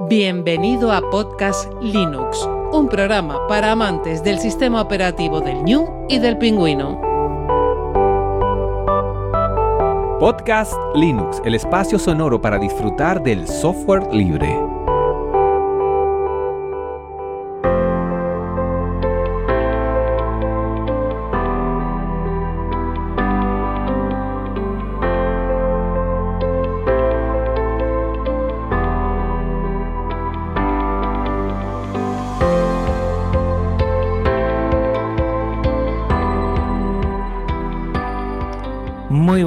Bienvenido a Podcast Linux, un programa para amantes del sistema operativo del New y del pingüino. Podcast Linux, el espacio sonoro para disfrutar del software libre.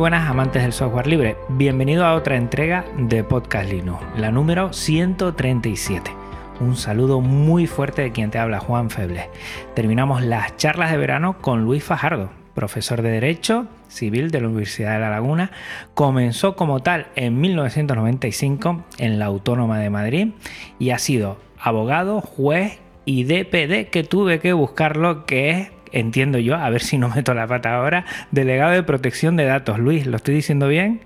Buenas amantes del software libre, bienvenido a otra entrega de Podcast Linux, la número 137. Un saludo muy fuerte de quien te habla, Juan Febles. Terminamos las charlas de verano con Luis Fajardo, profesor de Derecho Civil de la Universidad de La Laguna. Comenzó como tal en 1995 en la Autónoma de Madrid y ha sido abogado, juez y DPD que tuve que buscarlo, que es entiendo yo, a ver si no meto la pata ahora, delegado de protección de datos. Luis, ¿lo estoy diciendo bien?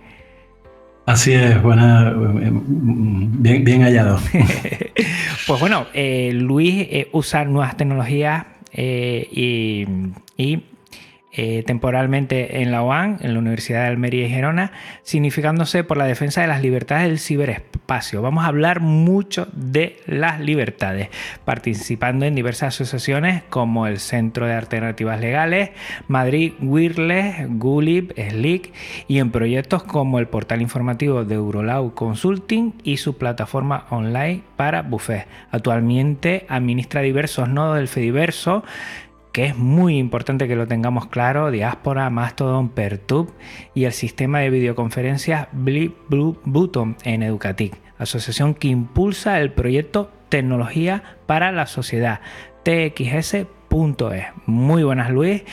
Así es, buena, bien, bien hallado. pues bueno, eh, Luis eh, usa nuevas tecnologías eh, y, y eh, temporalmente en la UAN, en la Universidad de Almería y Gerona, significándose por la defensa de las libertades del ciberespacio. Vamos a hablar mucho de las libertades, participando en diversas asociaciones como el Centro de Alternativas Legales, Madrid Wireless, Gulib, Slick y en proyectos como el portal informativo de Eurolau Consulting y su plataforma online para Buffet. Actualmente administra diversos nodos del Fediverso que es muy importante que lo tengamos claro, Diáspora, Mastodon, Pertub y el sistema de videoconferencias Blue Button en Educatic, asociación que impulsa el proyecto Tecnología para la Sociedad, txs.es. Muy buenas Luis,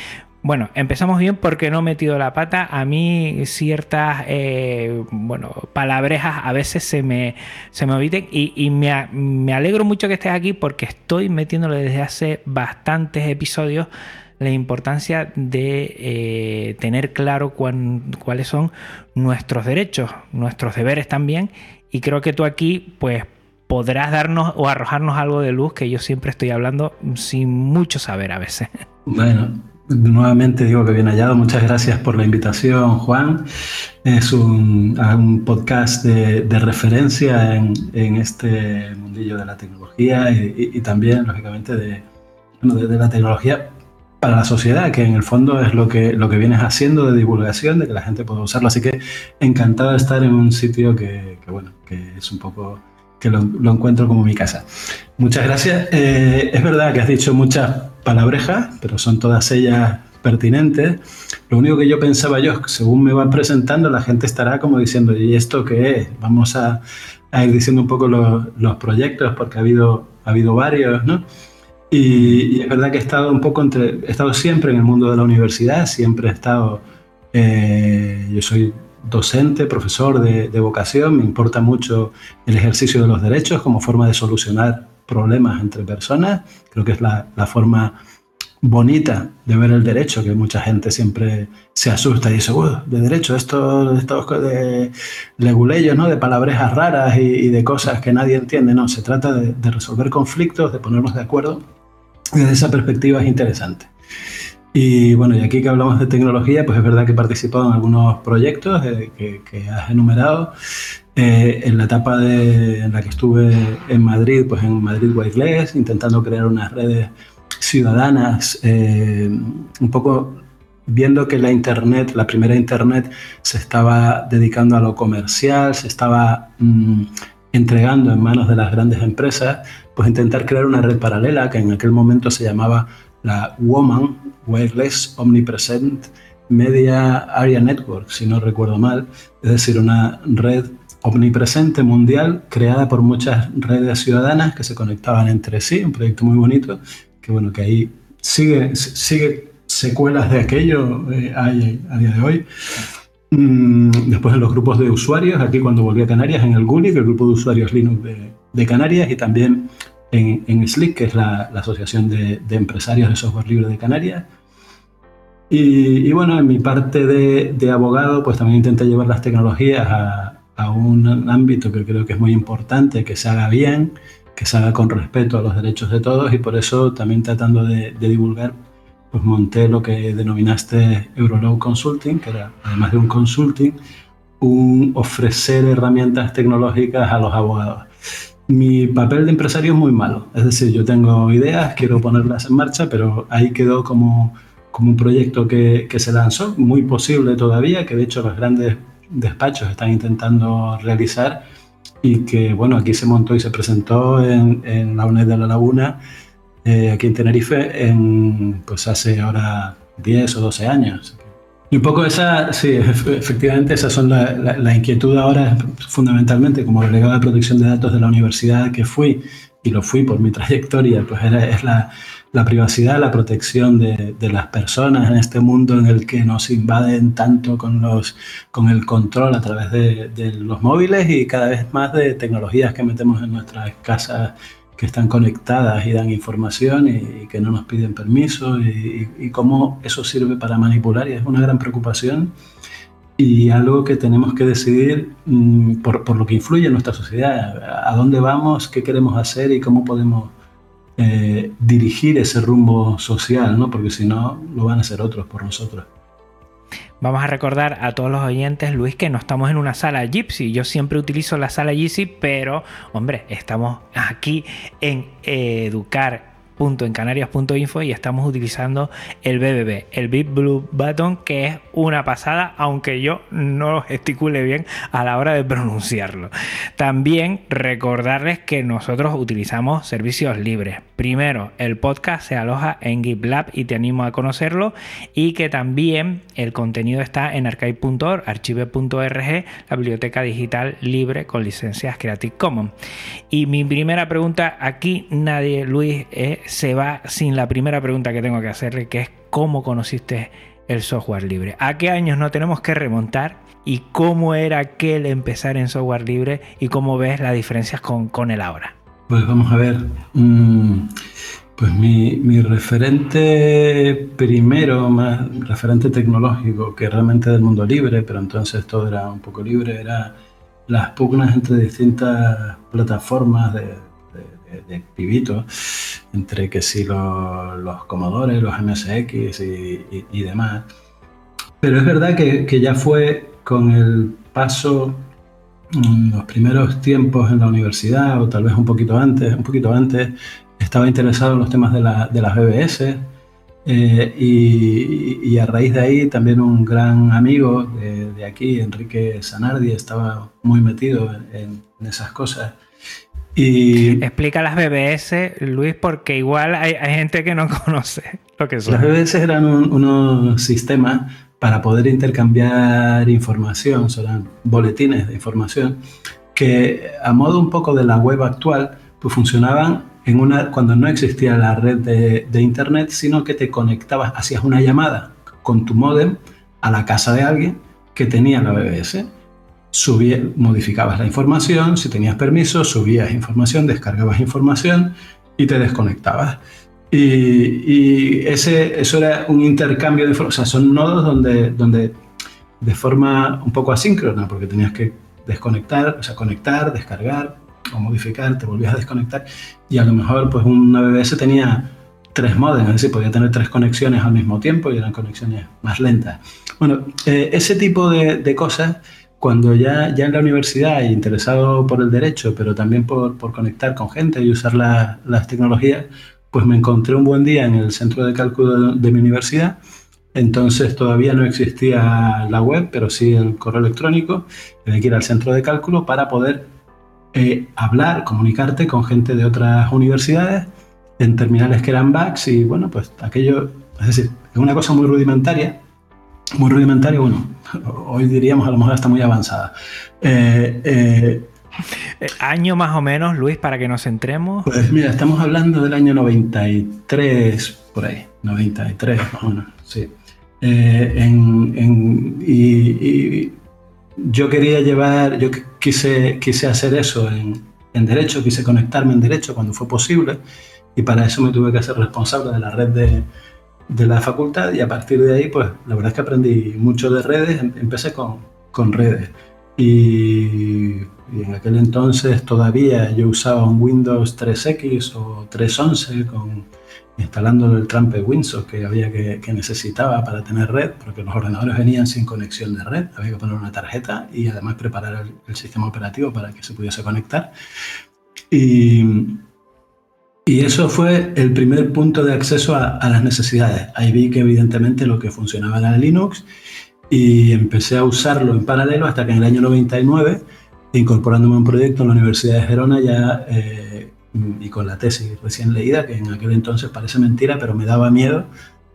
bueno, empezamos bien porque no he metido la pata. A mí ciertas eh, bueno, palabrejas a veces se me, se me y, me, alegro mucho que estés aquí porque estoy metiéndole desde hace bastantes episodios la importancia de eh, tener claro cuáles son nuestros derechos, nuestros deberes también. Y creo que tú aquí, pues, podrás darnos o arrojarnos algo de luz que yo siempre estoy hablando sin mucho saber a veces. Bueno, Nuevamente digo que bien hallado. Muchas gracias por la invitación, Juan. Es un, podcast de, referencia en, este mundillo de la tecnología y, también, lógicamente, de, la tecnología para la sociedad, que en el fondo es lo que, lo que vienes haciendo de divulgación, de que la gente pueda usarlo. Así que encantado de estar en un sitio que, bueno, que es un poco que lo, encuentro como mi casa. Muchas gracias. Eh, es verdad que has dicho muchas palabrejas, pero son todas ellas pertinentes. Lo único que yo pensaba yo, según me van presentando, la gente estará como diciendo, ¿y esto qué es? Vamos a, ir diciendo un poco los, proyectos, porque ha habido, ha habido varios, ¿no? Y, es verdad que he estado un poco entre, he estado siempre en el mundo de la universidad, siempre he estado, eh, yo soy docente, profesor de, vocación, me importa mucho el ejercicio de los derechos como forma de solucionar problemas entre personas. Creo que es la, forma bonita de ver el derecho, que mucha gente siempre se asusta y dice, de derecho, esto, esto de leguleyos, ¿no? de palabrejas raras y, de cosas que nadie entiende. No, se trata de, de resolver conflictos, de ponernos de acuerdo. Y desde esa perspectiva es interesante. Y bueno, y aquí que hablamos de tecnología, pues es verdad que he participado en algunos proyectos eh, que, has enumerado. Eh, en la etapa de, en la que estuve en Madrid, pues en Madrid Wireless, intentando crear unas redes ciudadanas, eh, un poco viendo que la Internet, la primera Internet, se estaba dedicando a lo comercial, se estaba mm, entregando en manos de las grandes empresas, pues intentar crear una red paralela que en aquel momento se llamaba la Woman Wireless Omnipresent Media Area Network, si no recuerdo mal, es decir, una red omnipresente mundial creada por muchas redes ciudadanas que se conectaban entre sí, un proyecto muy bonito, que bueno, que ahí sigue, sigue secuelas de aquello eh, hay a día de hoy. Mm, después en los grupos de usuarios, aquí cuando volví a Canarias, en el GULI, el grupo de usuarios Linux de, de Canarias, y también en, en SLIC, que es la, Asociación de, Empresarios de Software Libre de Canarias. Y, bueno, en mi parte de, abogado, pues también intenté llevar las tecnologías a, a un ámbito que creo que es muy importante, que se haga bien, que se haga con respeto a los derechos de todos y por eso también tratando de, divulgar, pues monté lo que denominaste Eurolaw Consulting, que era además de un consulting, un ofrecer herramientas tecnológicas a los abogados. Mi papel de empresario es muy malo, es decir, yo tengo ideas, quiero ponerlas en marcha, pero ahí quedó como, como un proyecto que, que se lanzó, muy posible todavía, que de hecho los grandes despachos están intentando realizar y que, bueno, aquí se montó y se presentó en, la UNED de la Laguna, eh, aquí en Tenerife, en, pues hace ahora 10 o 12 años. Y un poco esa, sí, efectivamente, esas son la, la, inquietud ahora, fundamentalmente como delegado de protección de datos de la universidad que fui, y lo fui por mi trayectoria, pues es la, la privacidad, la protección de, de, las personas en este mundo en el que nos invaden tanto con, los, con el control a través de, de los móviles y cada vez más de tecnologías que metemos en nuestras casas que están conectadas y dan información y, que no nos piden permiso y, y, cómo eso sirve para manipular y es una gran preocupación y algo que tenemos que decidir mm, por, por, lo que influye en nuestra sociedad, a dónde vamos, qué queremos hacer y cómo podemos eh, dirigir ese rumbo social, ¿no? porque si no, lo van a hacer otros por nosotros. Vamos a recordar a todos los oyentes, Luis, que no estamos en una sala Gypsy. Yo siempre utilizo la sala Gypsy, pero, hombre, estamos aquí en Educar en canarias.info y estamos utilizando el BBB, el Big Blue Button, que es una pasada, aunque yo no gesticule bien a la hora de pronunciarlo. También recordarles que nosotros utilizamos servicios libres. Primero, el podcast se aloja en GitLab y te animo a conocerlo y que también el contenido está en archive.org, archive.org, la biblioteca digital libre con licencias Creative Commons. Y mi primera pregunta aquí, nadie, Luis, es se va sin la primera pregunta que tengo que hacerle, que es cómo conociste el software libre. ¿A qué años no tenemos que remontar? ¿Y cómo era aquel empezar en software libre? ¿Y cómo ves las diferencias con, con el ahora? Pues vamos a ver. Mm, pues mi, mi, referente primero, más referente tecnológico, que realmente del mundo libre, pero entonces todo era un poco libre, era las pugnas entre distintas plataformas de, de, pibitos, entre que si los, los Commodore, los MSX y, demás. Pero es verdad que, que, ya fue con el paso, los primeros tiempos en la universidad, o tal vez un poquito antes, un poquito antes, estaba interesado en los temas de, la, de las BBS. Eh, y, y, a raíz de ahí también un gran amigo de, de aquí, Enrique Sanardi, estaba muy metido en, en esas cosas. Y Explica las BBS, Luis, porque igual hay, gente que no conoce lo que son. Las BBS eran unos sistemas para poder intercambiar información, eran boletines de información, que a modo un poco de la web actual, pues funcionaban en una, cuando no existía la red de, de Internet, sino que te conectabas, hacías una llamada con tu modem a la casa de alguien que tenía la BBS subía, modificabas la información, si tenías permiso, subías información, descargabas información y te desconectabas. Y, ese, eso era un intercambio de información, o sea, son nodos donde, donde de forma un poco asíncrona, porque tenías que desconectar, o sea, conectar, descargar o modificar, te volvías a desconectar y a lo mejor pues una BBS tenía tres modems, es decir, podía tener tres conexiones al mismo tiempo y eran conexiones más lentas. Bueno, eh, ese tipo de, de cosas cuando ya, ya en la universidad y interesado por el derecho, pero también por, por conectar con gente y usar las tecnologías, pues me encontré un buen día en el centro de cálculo de, mi universidad. Entonces todavía no existía la web, pero sí el correo electrónico. Tenía que ir al centro de cálculo para poder eh, hablar, comunicarte con gente de otras universidades en terminales que eran backs y bueno, pues aquello, es decir, es una cosa muy rudimentaria, muy rudimentaria, bueno, hoy diríamos a lo mejor está muy avanzada. Eh, eh, año más o menos, Luis, para que nos centremos. Pues mira, estamos hablando del año 93, por ahí, 93 más o menos, sí. y, yo quería llevar, yo quise, quise hacer eso en, en derecho, quise conectarme en derecho cuando fue posible y para eso me tuve que hacer responsable de la red de, de la facultad y a partir de ahí, pues la verdad es que aprendí mucho de redes, em, empecé con, con redes. Y, en aquel entonces todavía yo usaba un Windows 3X o 311 con, instalando el trampe Windows que había que, necesitaba para tener red, porque los ordenadores venían sin conexión de red, había que poner una tarjeta y además preparar el, sistema operativo para que se pudiese conectar. Y, y eso fue el primer punto de acceso a, a, las necesidades. Ahí vi que evidentemente lo que funcionaba era Linux y empecé a usarlo en paralelo hasta que en el año 99, incorporándome a un proyecto en la Universidad de Gerona ya eh, y con la tesis recién leída, que en aquel entonces parece mentira, pero me daba miedo,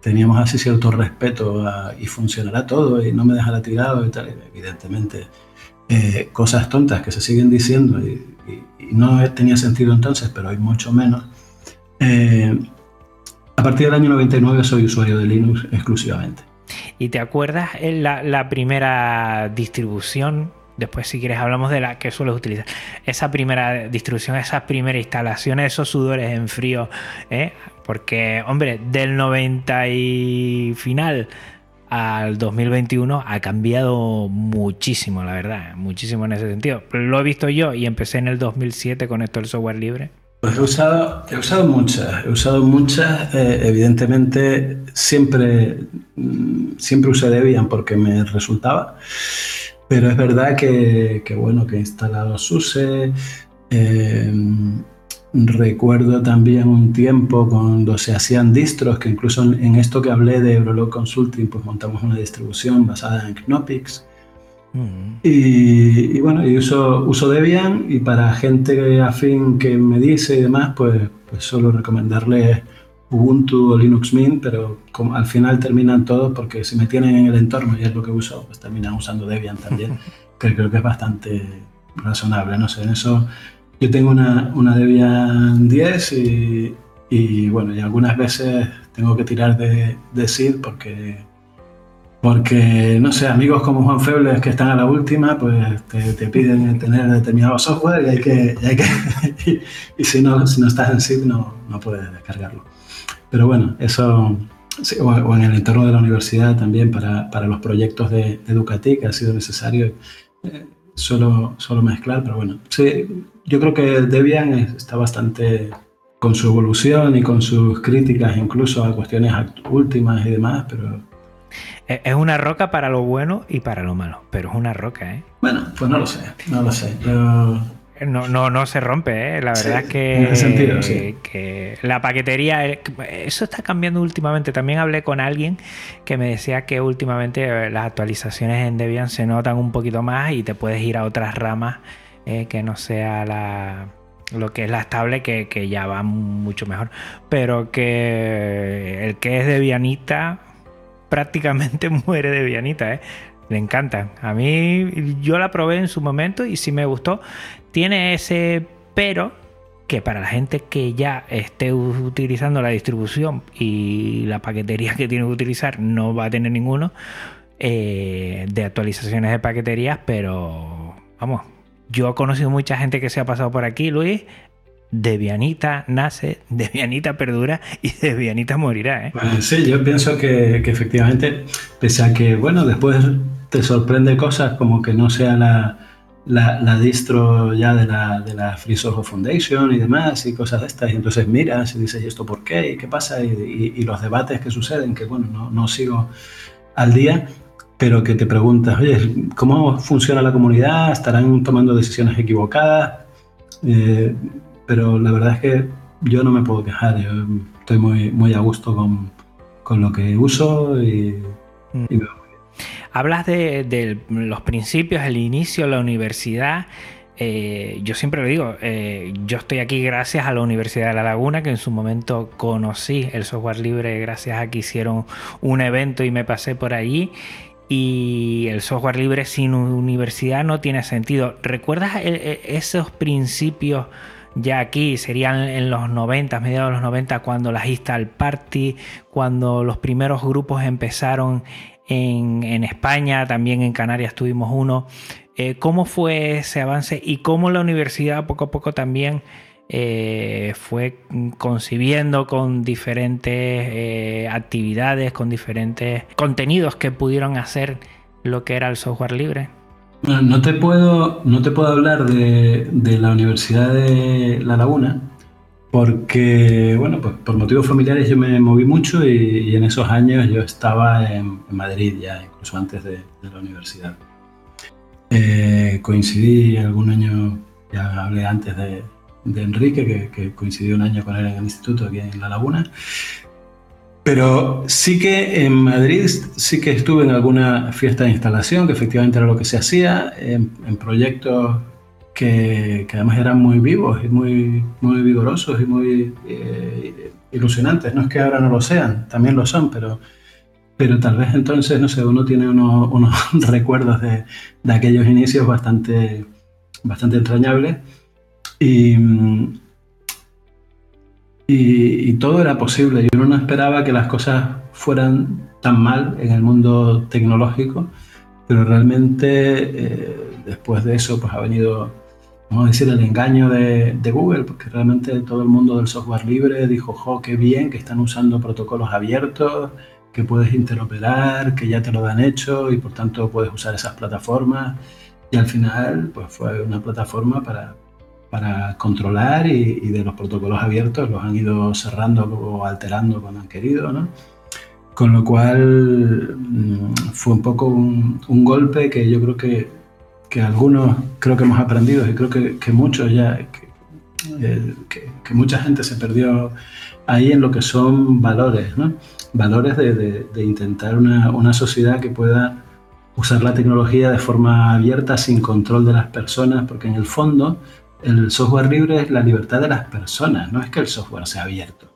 teníamos así cierto respeto y funcionará todo y no me dejará tirado y tal, evidentemente eh, cosas tontas que se siguen diciendo y, no tenía sentido entonces, pero hay mucho menos. Eh, a partir del año 99 soy usuario de Linux exclusivamente. ¿Y te acuerdas en la, primera distribución? Después, si quieres, hablamos de la que sueles utilizar. Esa primera distribución, esas primeras instalaciones, esos sudores en frío. ¿eh? Porque, hombre, del 90 y final al 2021 ha cambiado muchísimo, la verdad. Muchísimo en ese sentido. Lo he visto yo y empecé en el 2007 con esto del software libre. Pues he usado, he usado muchas, he usado muchas, eh, evidentemente siempre, mm, siempre usé Debian porque me resultaba, pero es verdad que, bueno, que he instalado SUSE, eh, recuerdo también un tiempo cuando se hacían distros, que incluso en, esto que hablé de Eurolog Consulting, pues montamos una distribución basada en Knoppix, y, bueno, y uso, uso Debian y para gente afín que me dice y demás, pues, pues solo recomendarles Ubuntu o Linux Mint, pero como al final terminan todos porque si me tienen en el entorno y es lo que uso, pues terminan usando Debian también, que creo que es bastante razonable, no sé, en eso yo tengo una, una Debian 10 y, y, bueno, y algunas veces tengo que tirar de, de SID porque porque, no sé, amigos como Juan Febles que están a la última, pues te, piden tener determinado software y hay que. Y, hay que, y, si, no, si no estás en SIP, no, no puedes descargarlo. Pero bueno, eso. o, en el entorno de la universidad también para, para los proyectos de, de que ha sido necesario eh, solo, solo mezclar, pero bueno, sí, yo creo que Debian está bastante con su evolución y con sus críticas incluso a cuestiones últimas y demás, pero es una roca para lo bueno y para lo malo, pero es una roca, ¿eh? Bueno, pues no lo sé, no lo sé. Eh, no, no, no se rompe, ¿eh? La verdad es que, sentido, que la paquetería, eh, eso está cambiando últimamente. También hablé con alguien que me decía que últimamente las actualizaciones en Debian se notan un poquito más y te puedes ir a otras ramas que no sea la, lo que es la estable que, que, ya va mucho mejor. Pero que el que es debianita prácticamente muere de Vianita, ¿eh? Le encanta. A mí yo la probé en su momento y sí me gustó. Tiene ese pero que para la gente que ya esté utilizando la distribución y la paquetería que tiene que utilizar no va a tener ninguno eh, de actualizaciones de paqueterías, pero vamos, yo he conocido mucha gente que se ha pasado por aquí, Luis, Debianita nace, Debianita perdura y Debianita morirá. ¿eh? sí, yo pienso que, efectivamente, pese a que, bueno, después te sorprende cosas como que no sea la, la, distro ya de la, de la Free Software Foundation y demás y cosas de estas, y entonces miras y dices, ¿y esto por qué? ¿Y qué pasa? Y, los debates que suceden, que bueno, no, no sigo al día, pero que te preguntas, oye, ¿cómo funciona la comunidad? ¿Estarán tomando decisiones equivocadas? Eh, pero la verdad es que yo no me puedo quejar, yo estoy muy, muy a gusto con, con lo que uso y, mm. Hablas de, los principios, el inicio, la universidad. Eh, yo siempre lo digo, eh, yo estoy aquí gracias a la Universidad de La Laguna, que en su momento conocí el software libre gracias a que hicieron un evento y me pasé por allí. Y el software libre sin universidad no tiene sentido. ¿Recuerdas e, esos principios? Ya aquí serían en los 90, mediados de los 90, cuando las Install Party, cuando los primeros grupos empezaron en, España, también en Canarias tuvimos uno. Eh, ¿Cómo fue ese avance y cómo la universidad poco a poco también eh, fue concibiendo con diferentes eh, actividades, con diferentes contenidos que pudieron hacer lo que era el software libre? No te puedo, no te puedo hablar de, de la Universidad de La Laguna, porque, bueno, pues por motivos familiares yo me moví mucho y, en esos años yo estaba en, Madrid ya, incluso antes de, la universidad. Eh, coincidí algún año, ya hablé antes de, Enrique, que, que, coincidí un año con él en el instituto aquí en La Laguna. Pero sí que en Madrid sí que estuve en alguna fiesta de instalación, que efectivamente era lo que se hacía, en proyectos que, además eran muy vivos y muy, muy vigorosos y muy eh, ilusionantes. No es que ahora no lo sean, también lo son, pero, pero tal vez entonces, no sé, uno tiene unos, unos recuerdos de, de, aquellos inicios bastante, bastante entrañables. Y, y, todo era posible. Y uno no esperaba que las cosas fueran tan mal en el mundo tecnológico, pero realmente eh, después de eso pues ha venido vamos a decir, el engaño de, Google, porque realmente todo el mundo del software libre dijo, jo, qué bien que están usando protocolos abiertos, que puedes interoperar, que ya te lo dan hecho y por tanto puedes usar esas plataformas. Y al final, pues fue una plataforma para, para controlar y, de los protocolos abiertos los han ido cerrando o alterando cuando han querido, ¿no? Con lo cual mm, fue un poco un, un golpe que yo creo que que algunos creo que hemos aprendido y creo que, muchos ya, eh, que, mucha gente se perdió ahí en lo que son valores, ¿no? Valores de, intentar una, una, sociedad que pueda usar la tecnología de forma abierta, sin control de las personas, porque en el fondo el software libre es la libertad de las personas, no es que el software sea abierto.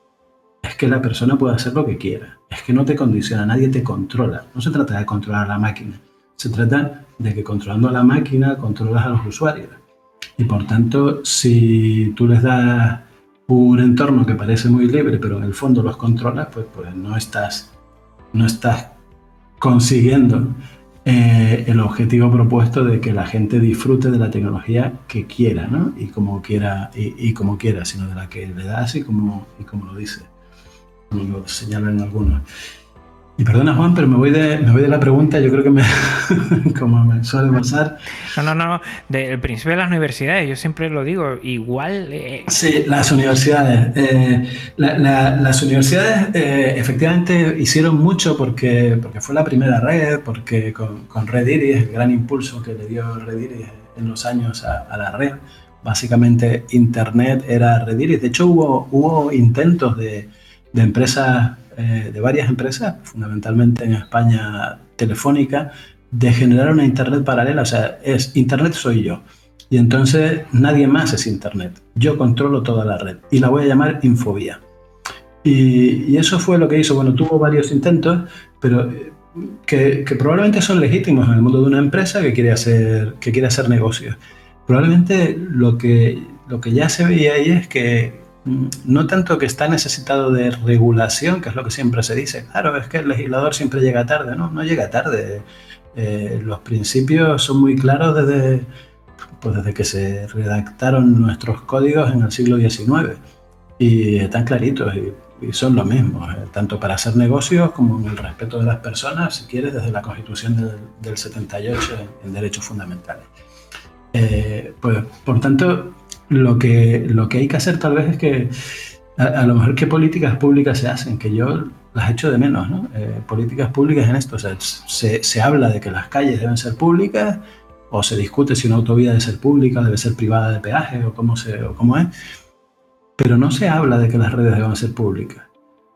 Es que la persona puede hacer lo que quiera. Es que no te condiciona, nadie te controla. No se trata de controlar la máquina. Se trata de que controlando a la máquina controlas a los usuarios. Y por tanto, si tú les das un entorno que parece muy libre, pero en el fondo los controlas, pues, pues no, estás, no estás consiguiendo eh, el objetivo propuesto de que la gente disfrute de la tecnología que quiera, ¿no? Y como quiera, y, como quiera, sino de la que le das y como, y como lo dice, como lo señalan algunos. Y perdona Juan, pero me voy de, me voy de la pregunta, yo creo que me, como me suele pasar. No, no, no, del principio de las universidades, yo siempre lo digo, igual... Eh, sí, las universidades. Eh, las universidades eh, efectivamente hicieron mucho porque, porque fue la primera red, porque con, con Red Iris, el gran impulso que le dio Red Iris en los años a, a la red, básicamente Internet era Red Iris. De hecho hubo, hubo intentos de, de empresas eh, de varias empresas, fundamentalmente en España Telefónica, de generar una Internet paralela. O sea, es Internet soy yo. Y entonces nadie más es Internet. Yo controlo toda la red y la voy a llamar Infobía. Y, eso fue lo que hizo. Bueno, tuvo varios intentos, pero eh, que, probablemente son legítimos en el mundo de una empresa que quiere hacer, que quiere hacer negocios. Probablemente lo que, lo que ya se veía ahí es que no tanto que está necesitado de regulación, que es lo que siempre se dice. Claro, es que el legislador siempre llega tarde, no, no llega tarde. Eh, los principios son muy claros desde, pues desde que se redactaron nuestros códigos en el siglo XIX y están claritos y, son lo mismo, eh, tanto para hacer negocios como en el respeto de las personas, si quieres, desde la Constitución del, 78 en, derechos fundamentales. Eh, pues, por tanto, lo que, lo que hay que hacer tal vez es que a, lo mejor qué políticas públicas se hacen, que yo las echo de menos, ¿no? Eh, políticas públicas en esto, o se, se, habla de que las calles deben ser públicas o se discute si una autovía debe ser pública, debe ser privada de peaje o cómo, se, o cómo es, pero no se habla de que las redes deben ser públicas.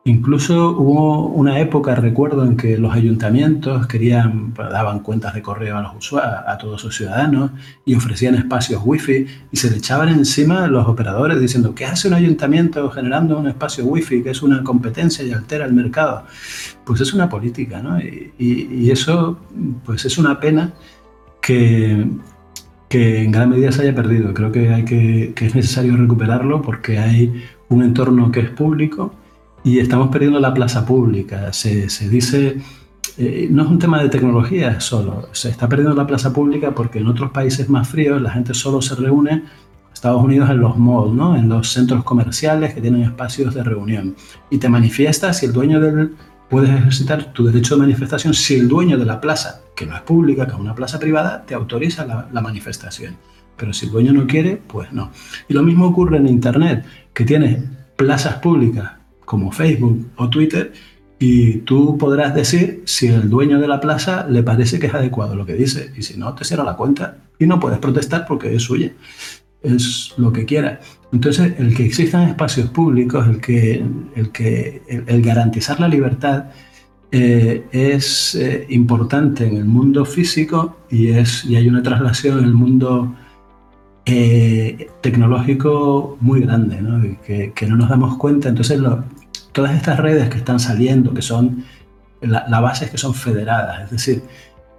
Incluso hubo una época, recuerdo, en que los ayuntamientos querían, pues, daban cuentas de correo a, los usuarios, a todos sus ciudadanos y ofrecían espacios wifi y se le echaban encima los operadores diciendo, ¿qué hace un ayuntamiento generando un espacio wifi que es una competencia y altera el mercado? Pues es una política, ¿no? Y, eso, pues es una pena que, en gran medida se haya perdido. Creo que, hay que es necesario recuperarlo porque hay un entorno que es público y estamos perdiendo la plaza pública. Se, se dice, eh, no es un tema de tecnología solo, se está perdiendo la plaza pública porque en otros países más fríos la gente solo se reúne, Estados Unidos en los malls, ¿no? en los centros comerciales que tienen espacios de reunión. Y te manifiestas y el dueño del, puedes ejercitar tu derecho de manifestación si el dueño de la plaza, que no es pública, que es una plaza privada, te autoriza la, manifestación. Pero si el dueño no quiere, pues no. Y lo mismo ocurre en Internet, que tienes plazas públicas como Facebook o Twitter y tú podrás decir si el dueño de la plaza le parece que es adecuado lo que dice y si no, te cierra la cuenta y no puedes protestar porque es suya, es lo que quiera. Entonces, el que existan espacios públicos, el que, el, que, el, garantizar la libertad eh, es eh, importante en el mundo físico y, es, y hay una traslación en el mundo eh, tecnológico muy grande, que, no nos damos cuenta. Entonces, todas estas redes que están saliendo, que son, la, la base es que son federadas, es decir,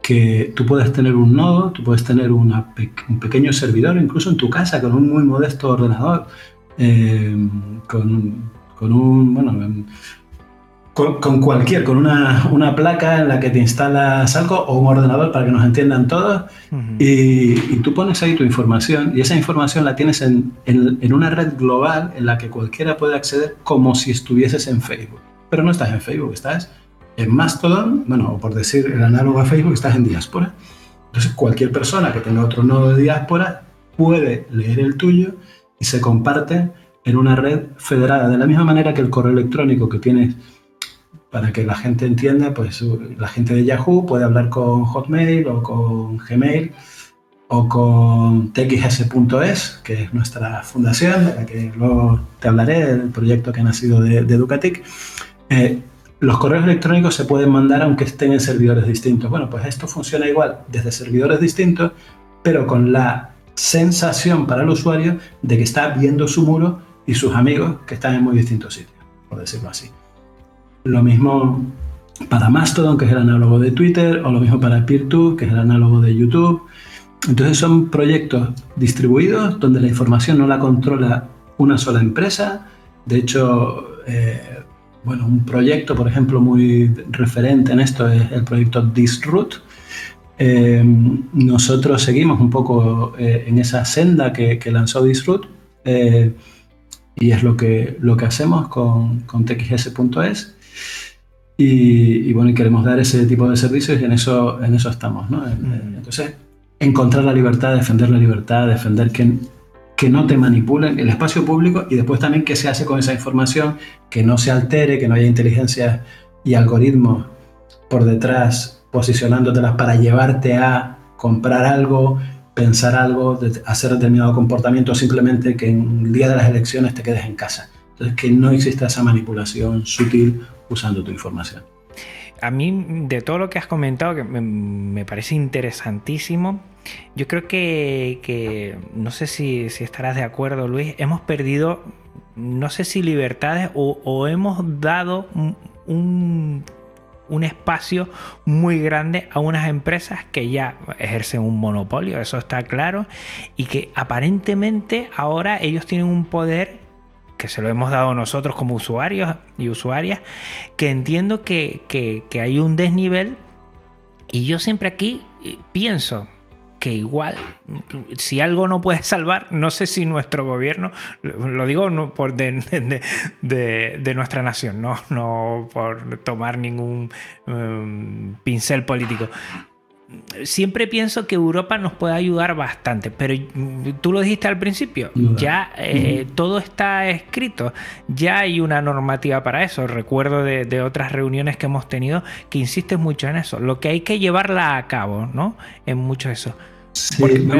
que tú puedes tener un nodo, tú puedes tener un pequeño servidor, incluso en tu casa, con un muy modesto ordenador, eh, con, con, un, bueno, con, cualquier, con una, una, placa en la que te instalas algo o un ordenador para que nos entiendan todos, y, y, tú pones ahí tu información y esa información la tienes en, en, en una red global en la que cualquiera puede acceder como si estuvieses en Facebook. Pero no estás en Facebook, estás en Mastodon, bueno, por decir el análogo a Facebook, estás en diáspora. Entonces, cualquier persona que tenga otro nodo de diáspora puede leer el tuyo y se comparte en una red federada. De la misma manera que el correo electrónico que tienes, para que la gente entienda, pues la gente de Yahoo puede hablar con Hotmail o con Gmail o con txs.es, que es nuestra fundación, de la que luego te hablaré, del proyecto que ha nacido de, de Educatic. Eh, los correos electrónicos se pueden mandar aunque estén en servidores distintos. Bueno, pues esto funciona igual desde servidores distintos, pero con la sensación para el usuario de que está viendo su muro y sus amigos que están en muy distintos sitios, por decirlo así. Lo mismo para Mastodon, que es el análogo de Twitter, o lo mismo para PeerTube, que es el análogo de YouTube. Entonces son proyectos distribuidos donde la información no la controla una sola empresa. De hecho, eh, bueno, un proyecto, por ejemplo, muy referente en esto es el proyecto Disroot. Eh, nosotros seguimos un poco eh, en esa senda que, lanzó Disroot y es lo que, lo que hacemos con, con txs.es. Y, bueno, y queremos dar ese tipo de servicios y en eso, en eso estamos. ¿no? Entonces, encontrar la libertad, defender la libertad, defender que que no te manipulen el espacio público y después también qué se hace con esa información, que no se altere, que no haya inteligencia y algoritmos por detrás posicionándotelas para llevarte a comprar algo, pensar algo, hacer determinado comportamiento, simplemente que en el día de las elecciones te quedes en casa. Entonces, que no exista esa manipulación sutil usando tu información. A mí, de todo lo que has comentado, que me parece interesantísimo, yo creo que, no sé si, estarás de acuerdo, Luis, hemos perdido, no sé si libertades o, hemos dado un, espacio muy grande a unas empresas que ya ejercen un monopolio, eso está claro, y que aparentemente ahora ellos tienen un poder que se lo hemos dado nosotros como usuarios y usuarias, que entiendo que, que hay un desnivel y yo siempre aquí eh, pienso, que igual, si algo no puede salvar, no sé si nuestro gobierno, lo digo no por de, de, nuestra nación, no, no por tomar ningún um, pincel político. Siempre pienso que Europa nos puede ayudar bastante, pero tú lo dijiste al principio, ya eh, todo está escrito, ya hay una normativa para eso. Recuerdo de, de, otras reuniones que hemos tenido que insistes mucho en eso. Lo que hay que llevarla a cabo, ¿no? En mucho eso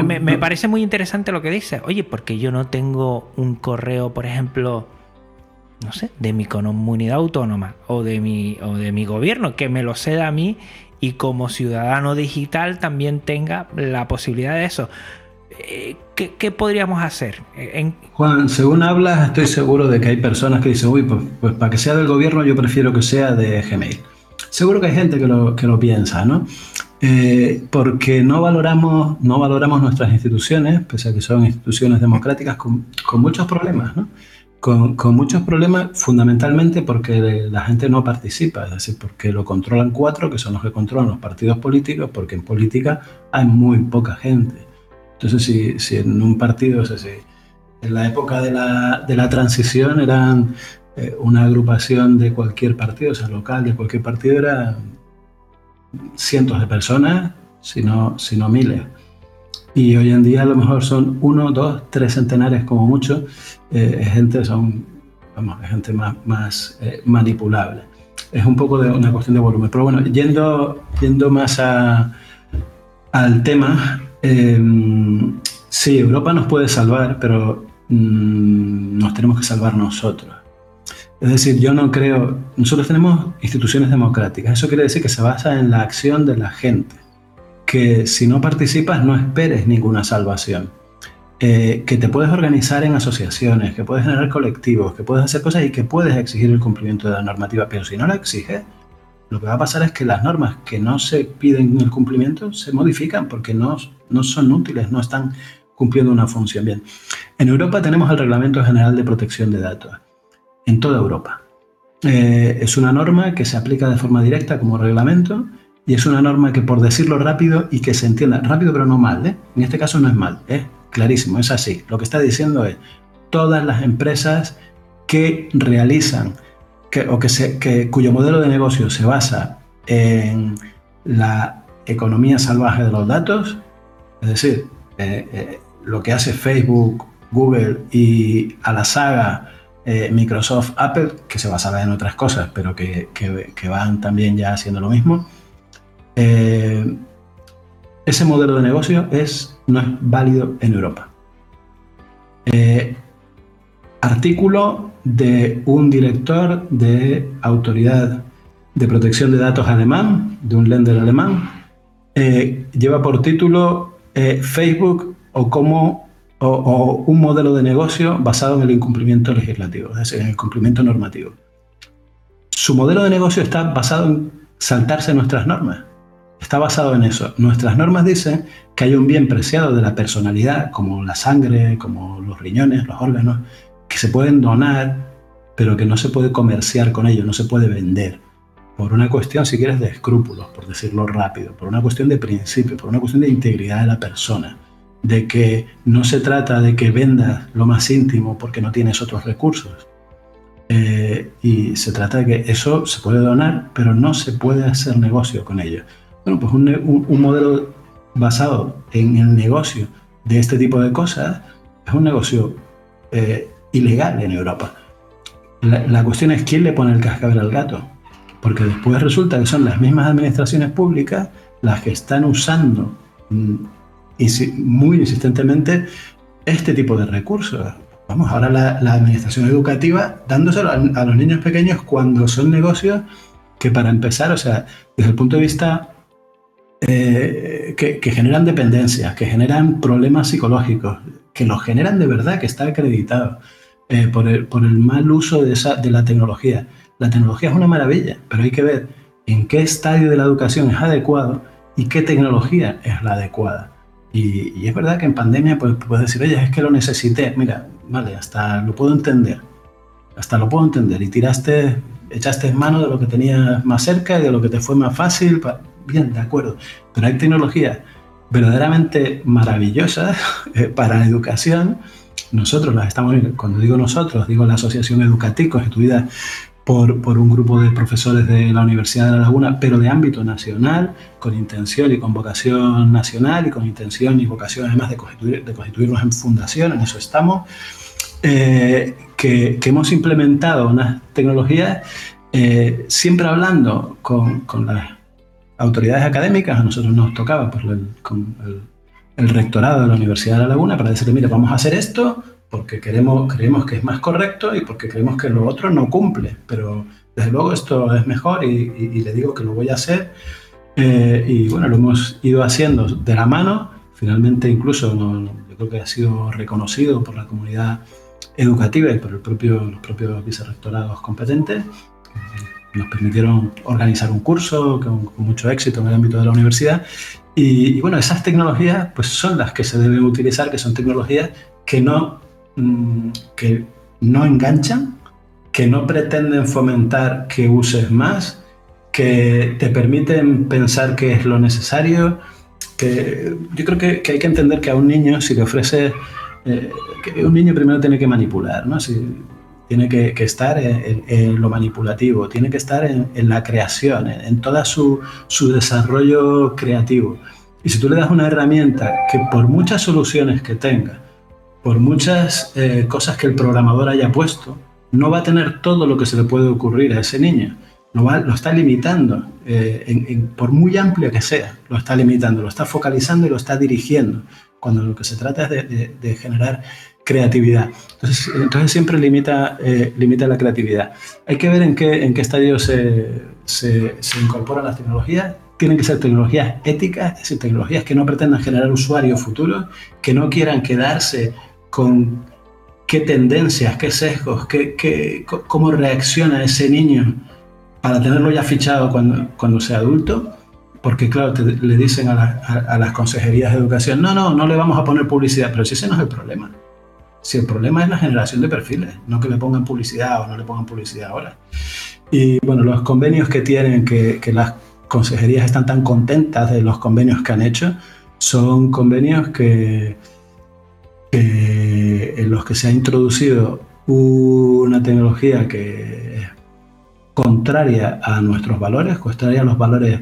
me, parece muy interesante lo que dice. Oye, porque yo no tengo un correo, por ejemplo, no sé, de mi comunidad autónoma o de mi, o de mi gobierno, que me lo ceda a mí y como ciudadano digital también tenga la posibilidad de eso. Eh, ¿Qué, podríamos hacer? Juan, según hablas, estoy seguro de que hay personas que dicen, uy, pues, pues, para que sea del gobierno yo prefiero que sea de Gmail. Seguro que hay gente que lo, que lo piensa, ¿no? Eh, porque no valoramos, no valoramos nuestras instituciones, pese a que son instituciones democráticas con, muchos problemas, ¿no? Con, muchos problemas fundamentalmente porque la gente no participa, es decir, porque lo controlan cuatro, que son los que controlan los partidos políticos, porque en política hay muy poca gente. Entonces, si, si en un partido, o sea, si en la época de la, de la transición eran eh, una agrupación de cualquier partido, o sea, local de cualquier partido, era cientos de personas, si no, si no miles. Y hoy en día a lo mejor son uno, dos, tres centenares como mucho. Eh, gente, son, vamos, gente más, eh, manipulable. Es un poco de una cuestión de volumen. Pero bueno, yendo, yendo más a, al tema, em, sí, Europa nos puede salvar, pero mm, nos tenemos que salvar nosotros. Es decir, yo no creo, nosotros tenemos instituciones democráticas, eso quiere decir que se basa en la acción de la gente que si no participas no esperes ninguna salvación. Eh, que te puedes organizar en asociaciones, que puedes generar colectivos, que puedes hacer cosas y que puedes exigir el cumplimiento de la normativa, pero si no la exiges, lo que va a pasar es que las normas que no se piden el cumplimiento se modifican porque no, no son útiles, no están cumpliendo una función bien. En Europa tenemos el Reglamento General de Protección de Datos, en toda Europa. Eh, es una norma que se aplica de forma directa como reglamento y es una norma que, por decirlo rápido y que se entienda, rápido pero no mal, ¿eh? en este caso no es mal, es clarísimo, es así. Lo que está diciendo es, todas las empresas que realizan que, o que, se, que cuyo modelo de negocio se basa en la economía salvaje de los datos, es decir, eh, eh, lo que hace Facebook, Google y a la saga Microsoft, Apple, que se basaba en otras cosas, pero que, que van también ya haciendo lo mismo, eh, ese modelo de negocio no es válido en Europa. Eh, artículo de un director de autoridad de protección de datos alemán, de un lender alemán, eh, lleva por título Facebook o como o, un modelo de negocio basado en el incumplimiento legislativo, es decir, en el cumplimiento normativo. Su modelo de negocio está basado en saltarse nuestras normas está basado en eso. Nuestras normas dicen que hay un bien preciado de la personalidad, como la sangre, como los riñones, los órganos, que se pueden donar, pero que no se puede comerciar con ellos, no se puede vender. Por una cuestión, si quieres, de escrúpulos, por decirlo rápido, por una cuestión de principio, por una cuestión de integridad de la persona, de que no se trata de que vendas lo más íntimo porque no tienes otros recursos. Eh, y se trata de que eso se puede donar, pero no se puede hacer negocio con ello. Bueno, pues un, modelo basado en el negocio de este tipo de cosas es un negocio eh, ilegal en Europa. La, cuestión es quién le pone el cascabel al gato, porque después resulta que son las mismas administraciones públicas las que están usando mm, muy insistentemente este tipo de recursos. Vamos, ahora la, administración educativa dándoselo a, a, los niños pequeños cuando son negocios que para empezar, o sea, desde el punto de vista eh, que, generan dependencias, que generan problemas psicológicos, que los generan de verdad, que está acreditado eh, por, el, mal uso de, esa, de la tecnología. La tecnología es una maravilla, pero hay que ver en qué estadio de la educación es adecuado y qué tecnología es la adecuada. Y, es verdad que en pandemia pues, puedes decir, oye, es que lo necesité. Mira, vale, hasta lo puedo entender. Hasta lo puedo entender. Y tiraste, echaste mano de lo que tenías más cerca y de lo que te fue más fácil bien, de acuerdo, pero hay tecnologías verdaderamente maravillosas eh, para la educación. Nosotros las estamos, cuando digo nosotros, digo la Asociación Educativa constituida por, por, un grupo de profesores de la Universidad de La Laguna, pero de ámbito nacional, con intención y con vocación nacional y con intención y vocación además de, constituir, de constituirnos en fundación, en eso estamos, eh, que, que, hemos implementado unas tecnologías eh, siempre hablando con, con las autoridades académicas, a nosotros nos tocaba pues, el, con el, rectorado de la Universidad de La Laguna para decirle, mire, vamos a hacer esto porque queremos, creemos que es más correcto y porque creemos que lo otro no cumple, pero desde luego esto es mejor y, le digo que lo voy a hacer. Eh, y bueno, lo hemos ido haciendo de la mano, finalmente incluso yo creo que ha sido reconocido por la comunidad educativa y por el propio, los propios vicerrectorados competentes nos permitieron organizar un curso con, mucho éxito en el ámbito de la universidad. Y, bueno, esas tecnologías pues son las que se deben utilizar, que son tecnologías que no, mm, que no enganchan, que no pretenden fomentar que uses más, que te permiten pensar que es lo necesario. Que yo creo que, hay que entender que a un niño, si le ofreces, eh, que un niño primero tiene que manipular, ¿no? Si, tiene que, estar en, lo manipulativo, tiene que estar en, la creación, en, todo su, desarrollo creativo. Y si tú le das una herramienta que por muchas soluciones que tenga, por muchas eh, cosas que el programador haya puesto, no va a tener todo lo que se le puede ocurrir a ese niño. Lo, lo está limitando, eh, por muy amplio que sea, lo está limitando, lo está focalizando y lo está dirigiendo, cuando lo que se trata es de generar creatividad. Entonces, siempre limita, eh, limita la creatividad. Hay que ver en qué, estadio se, se, incorporan las tecnologías. Tienen que ser tecnologías éticas, es decir, tecnologías que no pretendan generar usuarios futuros, que no quieran quedarse con qué tendencias, qué sesgos, qué, cómo reacciona ese niño para tenerlo ya fichado cuando, cuando sea adulto. Porque claro, le dicen a, a las consejerías de educación, no, no, no le vamos a poner publicidad, pero si ese no es el problema. Si el problema es la generación de perfiles, no que le pongan publicidad o no le pongan publicidad ahora. Y bueno, los convenios que tienen, que, las consejerías están tan contentas de los convenios que han hecho, son convenios que, en los que se ha introducido una tecnología que es contraria a nuestros valores, contraria a los valores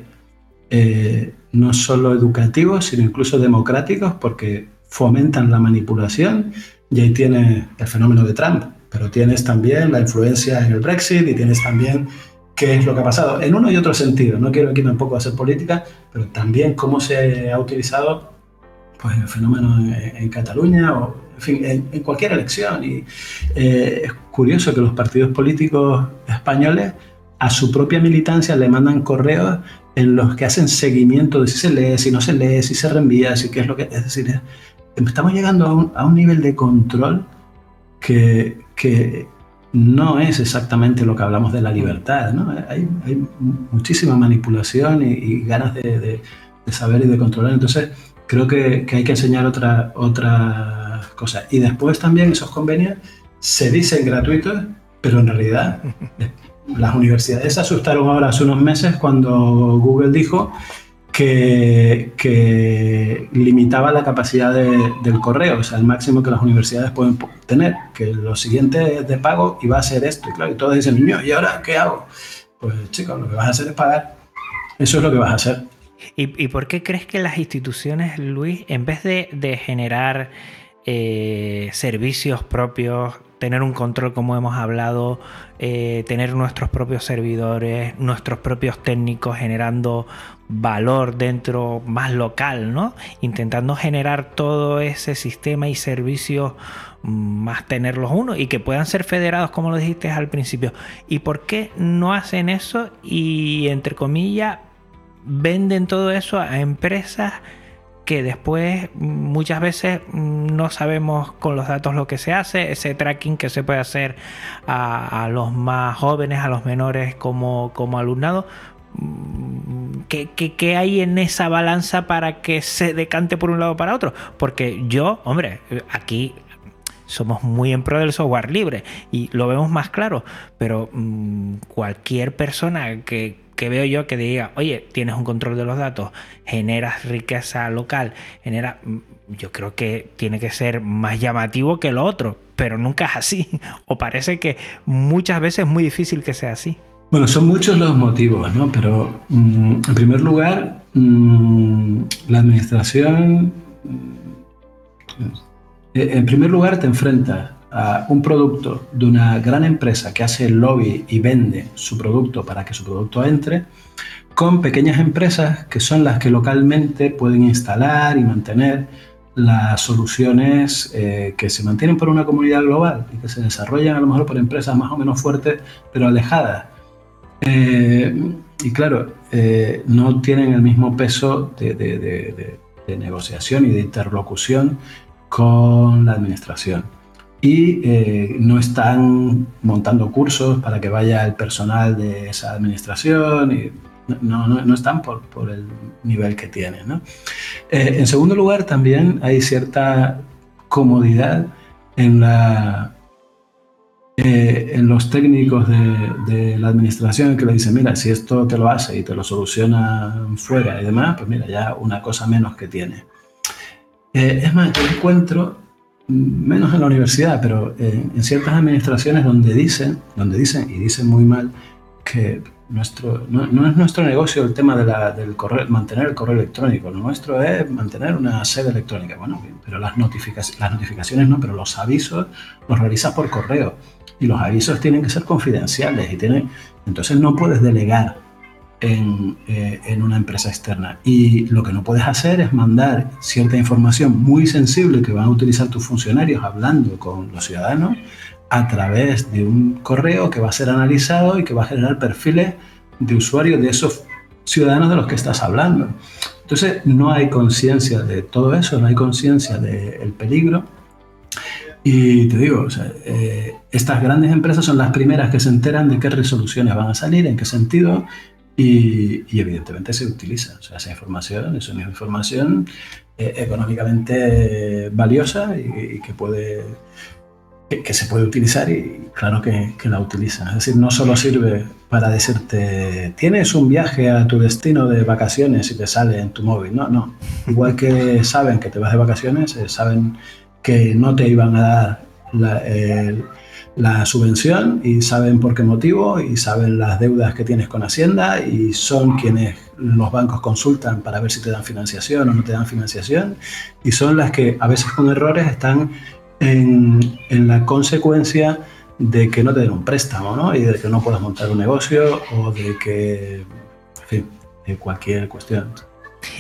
eh, no solo educativos, sino incluso democráticos, porque fomentan la manipulación y ahí tienes el fenómeno de Trump, pero tienes también la influencia en el Brexit y tienes también qué es lo que ha pasado en uno y otro sentido. No quiero aquí tampoco hacer política, pero también cómo se ha utilizado pues, el fenómeno en, Cataluña o en, fin, en, cualquier elección. Y eh, es curioso que los partidos políticos españoles a su propia militancia le mandan correos en los que hacen seguimiento de si se lee, si no se lee, si se reenvía, si qué es lo que... Es decir, estamos llegando a un, nivel de control que, no es exactamente lo que hablamos de la libertad. Hay, muchísima manipulación y, ganas de, saber y de controlar. Entonces, creo que, hay que enseñar otra, otra cosa. Y después también esos convenios se dicen gratuitos, pero en realidad las universidades se asustaron ahora hace unos meses cuando Google dijo que, limitaba la capacidad del correo, o sea, el máximo que las universidades pueden tener, que lo siguiente de pago y va a ser esto. Y claro, y todos dicen, niño, ¿y ahora qué hago? Pues chicos, lo que vas a hacer es pagar. Eso es lo que vas a hacer. ¿Y, por qué crees que las instituciones, Luis, en vez de, generar eh, servicios propios, tener un control como hemos hablado, eh, tener nuestros propios servidores, nuestros propios técnicos generando valor dentro más local, ¿no? Intentando generar todo ese sistema y servicios mm, más tenerlos uno y que puedan ser federados como lo dijiste al principio. ¿Y por qué no hacen eso y entre comillas venden todo eso a empresas que después muchas veces no sabemos con los datos lo que se hace, ese tracking que se puede hacer a, los más jóvenes, a los menores como, como alumnado. ¿Qué, ¿Qué, hay en esa balanza para que se decante por un lado para otro? Porque yo, hombre, aquí somos muy en pro del software libre y lo vemos más claro, pero mm, cualquier persona que, que veo yo que diga, oye, tienes un control de los datos, generas riqueza local, genera. Mm, yo creo que tiene que ser más llamativo que lo otro, pero nunca es así. O parece que muchas veces es muy difícil que sea así. Bueno, son muchos los motivos, ¿no? Pero mm, en primer lugar, mm, la administración. En primer lugar, te enfrentas a un producto de una gran empresa que hace el lobby y vende su producto para que su producto entre, con pequeñas empresas que son las que localmente pueden instalar y mantener las soluciones eh, que se mantienen por una comunidad global y que se desarrollan a lo mejor por empresas más o menos fuertes, pero alejadas. Eh, y claro, eh, no tienen el mismo peso de negociación y de interlocución con la administración y eh, no están montando cursos para que vaya el personal de esa administración y no, no, no están por, por, el nivel que tienen. ¿no? Eh, en segundo lugar, también hay cierta comodidad en, la, eh, en los técnicos de, de, la administración que le dicen, mira, si esto te lo hace y te lo soluciona fuera y demás, pues mira, ya una cosa menos que tiene. es más, yo encuentro menos en la universidad, pero en ciertas administraciones donde dicen, donde dicen y dicen muy mal que nuestro, no, es nuestro negocio el tema de la, del correo, mantener el correo electrónico, lo nuestro es mantener una sede electrónica. Bueno, pero las, notificaciones, las notificaciones no, pero los avisos los realizas por correo y los avisos tienen que ser confidenciales y tienen, entonces no puedes delegar en, eh, en, una empresa externa. Y lo que no puedes hacer es mandar cierta información muy sensible que van a utilizar tus funcionarios hablando con los ciudadanos a través de un correo que va a ser analizado y que va a generar perfiles de usuarios de esos ciudadanos de los que estás hablando. Entonces no hay conciencia de todo eso, no hay conciencia del peligro. Y te digo, eh, estas grandes empresas son las primeras que se enteran de qué resoluciones van a salir, en qué sentido, y, evidentemente se utiliza. O sea, esa información es una información eh, económicamente valiosa y, que puede que, se puede utilizar y claro que, la utilizan. Es decir, no solo sirve para decirte, tienes un viaje a tu destino de vacaciones y te sale en tu móvil. No, no. Igual que saben que te vas de vacaciones, eh, saben que no te iban a dar la, la subvención y saben por qué motivo y saben las deudas que tienes con Hacienda y son quienes los bancos consultan para ver si te dan financiación o no te dan financiación y son las que a veces con errores están en, la consecuencia de que no te den un préstamo ¿no? y de que no puedas montar un negocio o de que, en fin, de cualquier cuestión.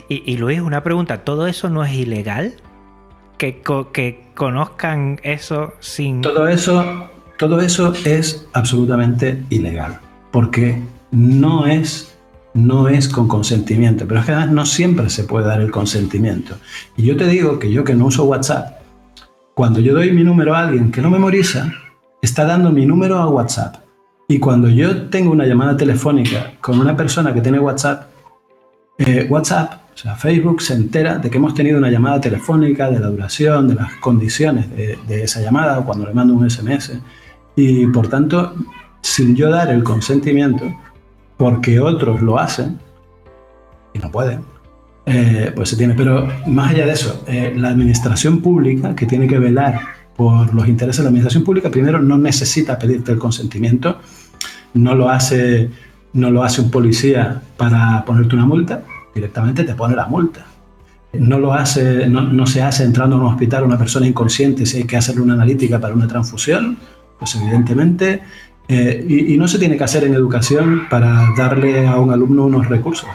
Y, y Luis, una pregunta, ¿todo eso no es ilegal? Que, que conozcan eso sin... Todo eso, todo eso es absolutamente ilegal, porque no es, no es con consentimiento, pero es que además no siempre se puede dar el consentimiento. Y yo te digo que yo que no uso WhatsApp, cuando yo doy mi número a alguien que no memoriza, está dando mi número a WhatsApp. Y cuando yo tengo una llamada telefónica con una persona que tiene WhatsApp, eh, WhatsApp, o sea, Facebook se entera de que hemos tenido una llamada telefónica, de la duración, de las condiciones de, de esa llamada o cuando le mando un SMS. Y por tanto, sin yo dar el consentimiento, porque otros lo hacen, y no pueden, eh, pues se tiene. Pero más allá de eso, eh, la administración pública, que tiene que velar por los intereses de la administración pública, primero no necesita pedirte el consentimiento, no lo hace, no lo hace un policía para ponerte una multa, directamente te pone la multa. No, lo hace, no, se hace entrando a un hospital una persona inconsciente si hay que hacerle una analítica para una transfusión, pues evidentemente, eh, y, y no se tiene que hacer en educación para darle a un alumno unos recursos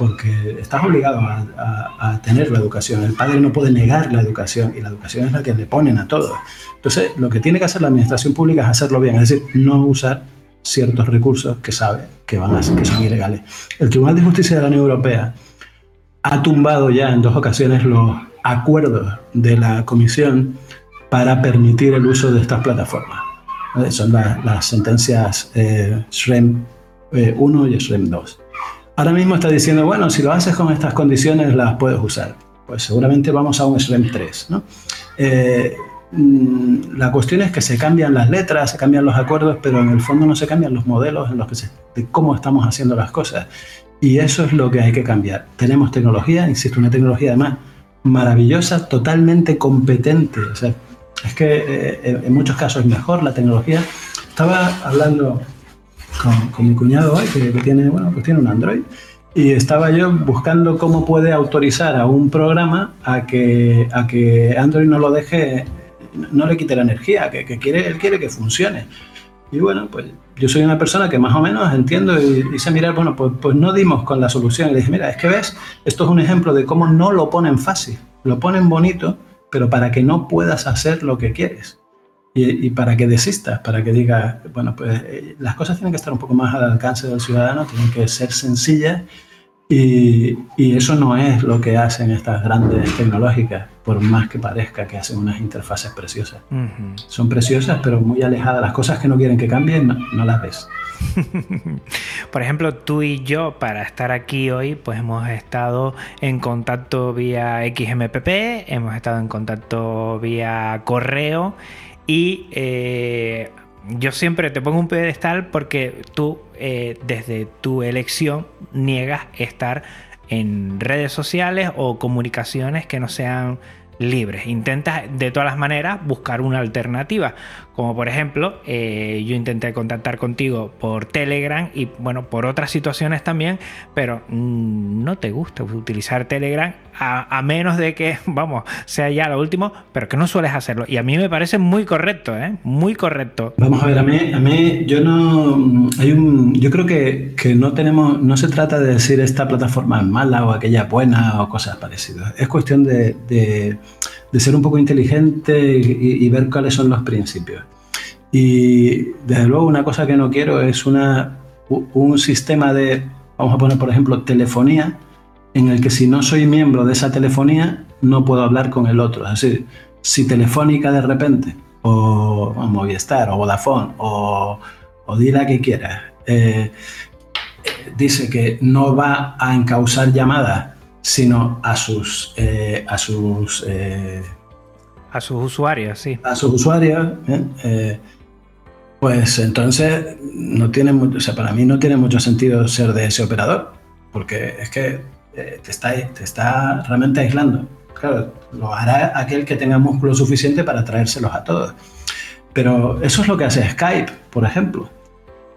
porque estás obligado a, tener la educación. El padre no puede negar la educación y la educación es la que le ponen a todos. Entonces, lo que tiene que hacer la administración pública es hacerlo bien, es decir, no usar ciertos recursos que sabe que, van a, que son ilegales. El Tribunal de Justicia de la Unión Europea ha tumbado ya en dos ocasiones los acuerdos de la Comisión para permitir el uso de estas plataformas. Son las sentencias eh, SREM 1 eh, y SREM 2. Ahora mismo está diciendo, bueno, si lo haces con estas condiciones las puedes usar. Pues seguramente vamos a un SREM 3. ¿no? Eh, mm, la cuestión es que se cambian las letras, se cambian los acuerdos, pero en el fondo no se cambian los modelos en los que de cómo estamos haciendo las cosas. Y eso es lo que hay que cambiar. Tenemos tecnología, insisto, una tecnología además maravillosa, totalmente competente. O sea, es que eh, en muchos casos es mejor la tecnología. Estaba hablando con, mi cuñado hoy, que, tiene, bueno, pues tiene un Android. Y estaba yo buscando cómo puede autorizar a un programa a que, a que Android no lo deje, no le quite la energía, que, que quiere, él quiere que funcione. Y bueno, pues yo soy una persona que más o menos entiendo y, sé mirar, bueno, pues, pues no dimos con la solución. Y le dije, mira, es que ves, esto es un ejemplo de cómo no lo ponen fácil, lo ponen bonito, pero para que no puedas hacer lo que quieres y, para que desistas, para que digas, bueno, pues eh, las cosas tienen que estar un poco más al alcance del ciudadano, tienen que ser sencillas y, y, eso no es lo que hacen estas grandes tecnológicas, por más que parezca que hacen unas interfaces preciosas. Son preciosas, pero muy alejadas. Las cosas que no quieren que cambien, no, las ves. Por ejemplo, tú y yo, para estar aquí hoy, pues hemos estado en contacto vía XMPP, hemos estado en contacto vía correo y eh, yo siempre te pongo un pedestal porque tú, eh, desde tu elección, niegas estar en redes sociales o comunicaciones que no sean libres. Intentas de todas las maneras buscar una alternativa. Como por ejemplo, eh, yo intenté contactar contigo por Telegram y bueno, por otras situaciones también, pero mm, no te gusta utilizar Telegram a, menos de que, vamos, sea ya lo último, pero que no sueles hacerlo. Y a mí me parece muy correcto, ¿eh? Muy correcto. Vamos a ver, a mí, a mí yo no, hay un, yo creo que, que no tenemos, no se trata de decir esta plataforma es mala o aquella buena o cosas parecidas. Es cuestión de, de, ser un poco inteligente y, ver cuáles son los principios. Y desde luego una cosa que no quiero es una, un sistema de, vamos a poner por ejemplo, telefonía, en el que si no soy miembro de esa telefonía, no puedo hablar con el otro. Es decir, si Telefónica de repente, o, Movistar, o Vodafone, o, o di la que quiera, eh, dice que no va a encauzar llamadas, sino a sus, eh, a sus eh, a sus usuarios, sí. A sus usuarios, pues entonces no tiene mucho, o sea, para mí no tiene mucho sentido ser de ese operador, porque es que eh, te, está, te está realmente aislando. Claro, lo hará aquel que tenga músculo suficiente para traérselos a todos. Pero eso es lo que hace Skype, por ejemplo.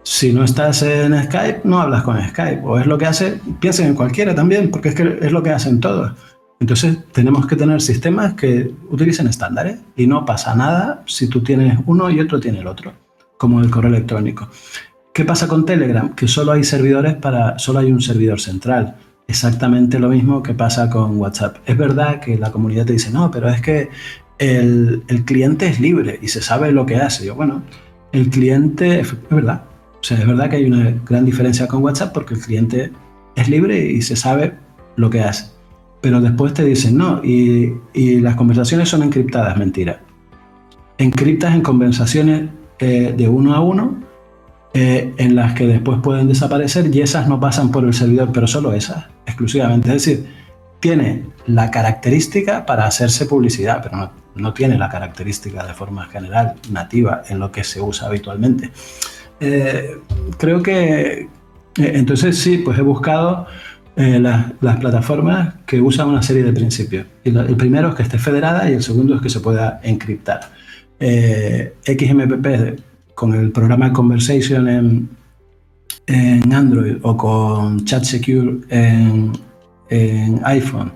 Si no estás en Skype, no hablas con Skype. O es lo que hace, piensen en cualquiera también, porque es que es lo que hacen todos. Entonces tenemos que tener sistemas que utilicen estándares y no pasa nada si tú tienes uno y otro tiene el otro como el correo electrónico. ¿Qué pasa con Telegram? Que solo hay servidores para, solo hay un servidor central. Exactamente lo mismo que pasa con WhatsApp. Es verdad que la comunidad te dice, no, pero es que el, cliente es libre y se sabe lo que hace. Yo, bueno, el cliente, es verdad. O sea, es verdad que hay una gran diferencia con WhatsApp porque el cliente es libre y se sabe lo que hace. Pero después te dicen, no, y, las conversaciones son encriptadas, mentira. Encriptas en conversaciones eh, de uno a uno eh, en las que después pueden desaparecer y esas no pasan por el servidor, pero solo esas, exclusivamente. Es decir, tiene la característica para hacerse publicidad, pero no, tiene la característica de forma general, nativa, en lo que se usa habitualmente. Eh, creo que entonces sí, pues he buscado las, plataformas que usan una serie de principios. el primero es que esté federada y el segundo es que se pueda encriptar eh, XMPP con el programa Conversation en, en Android o con Chat Secure en, en iPhone.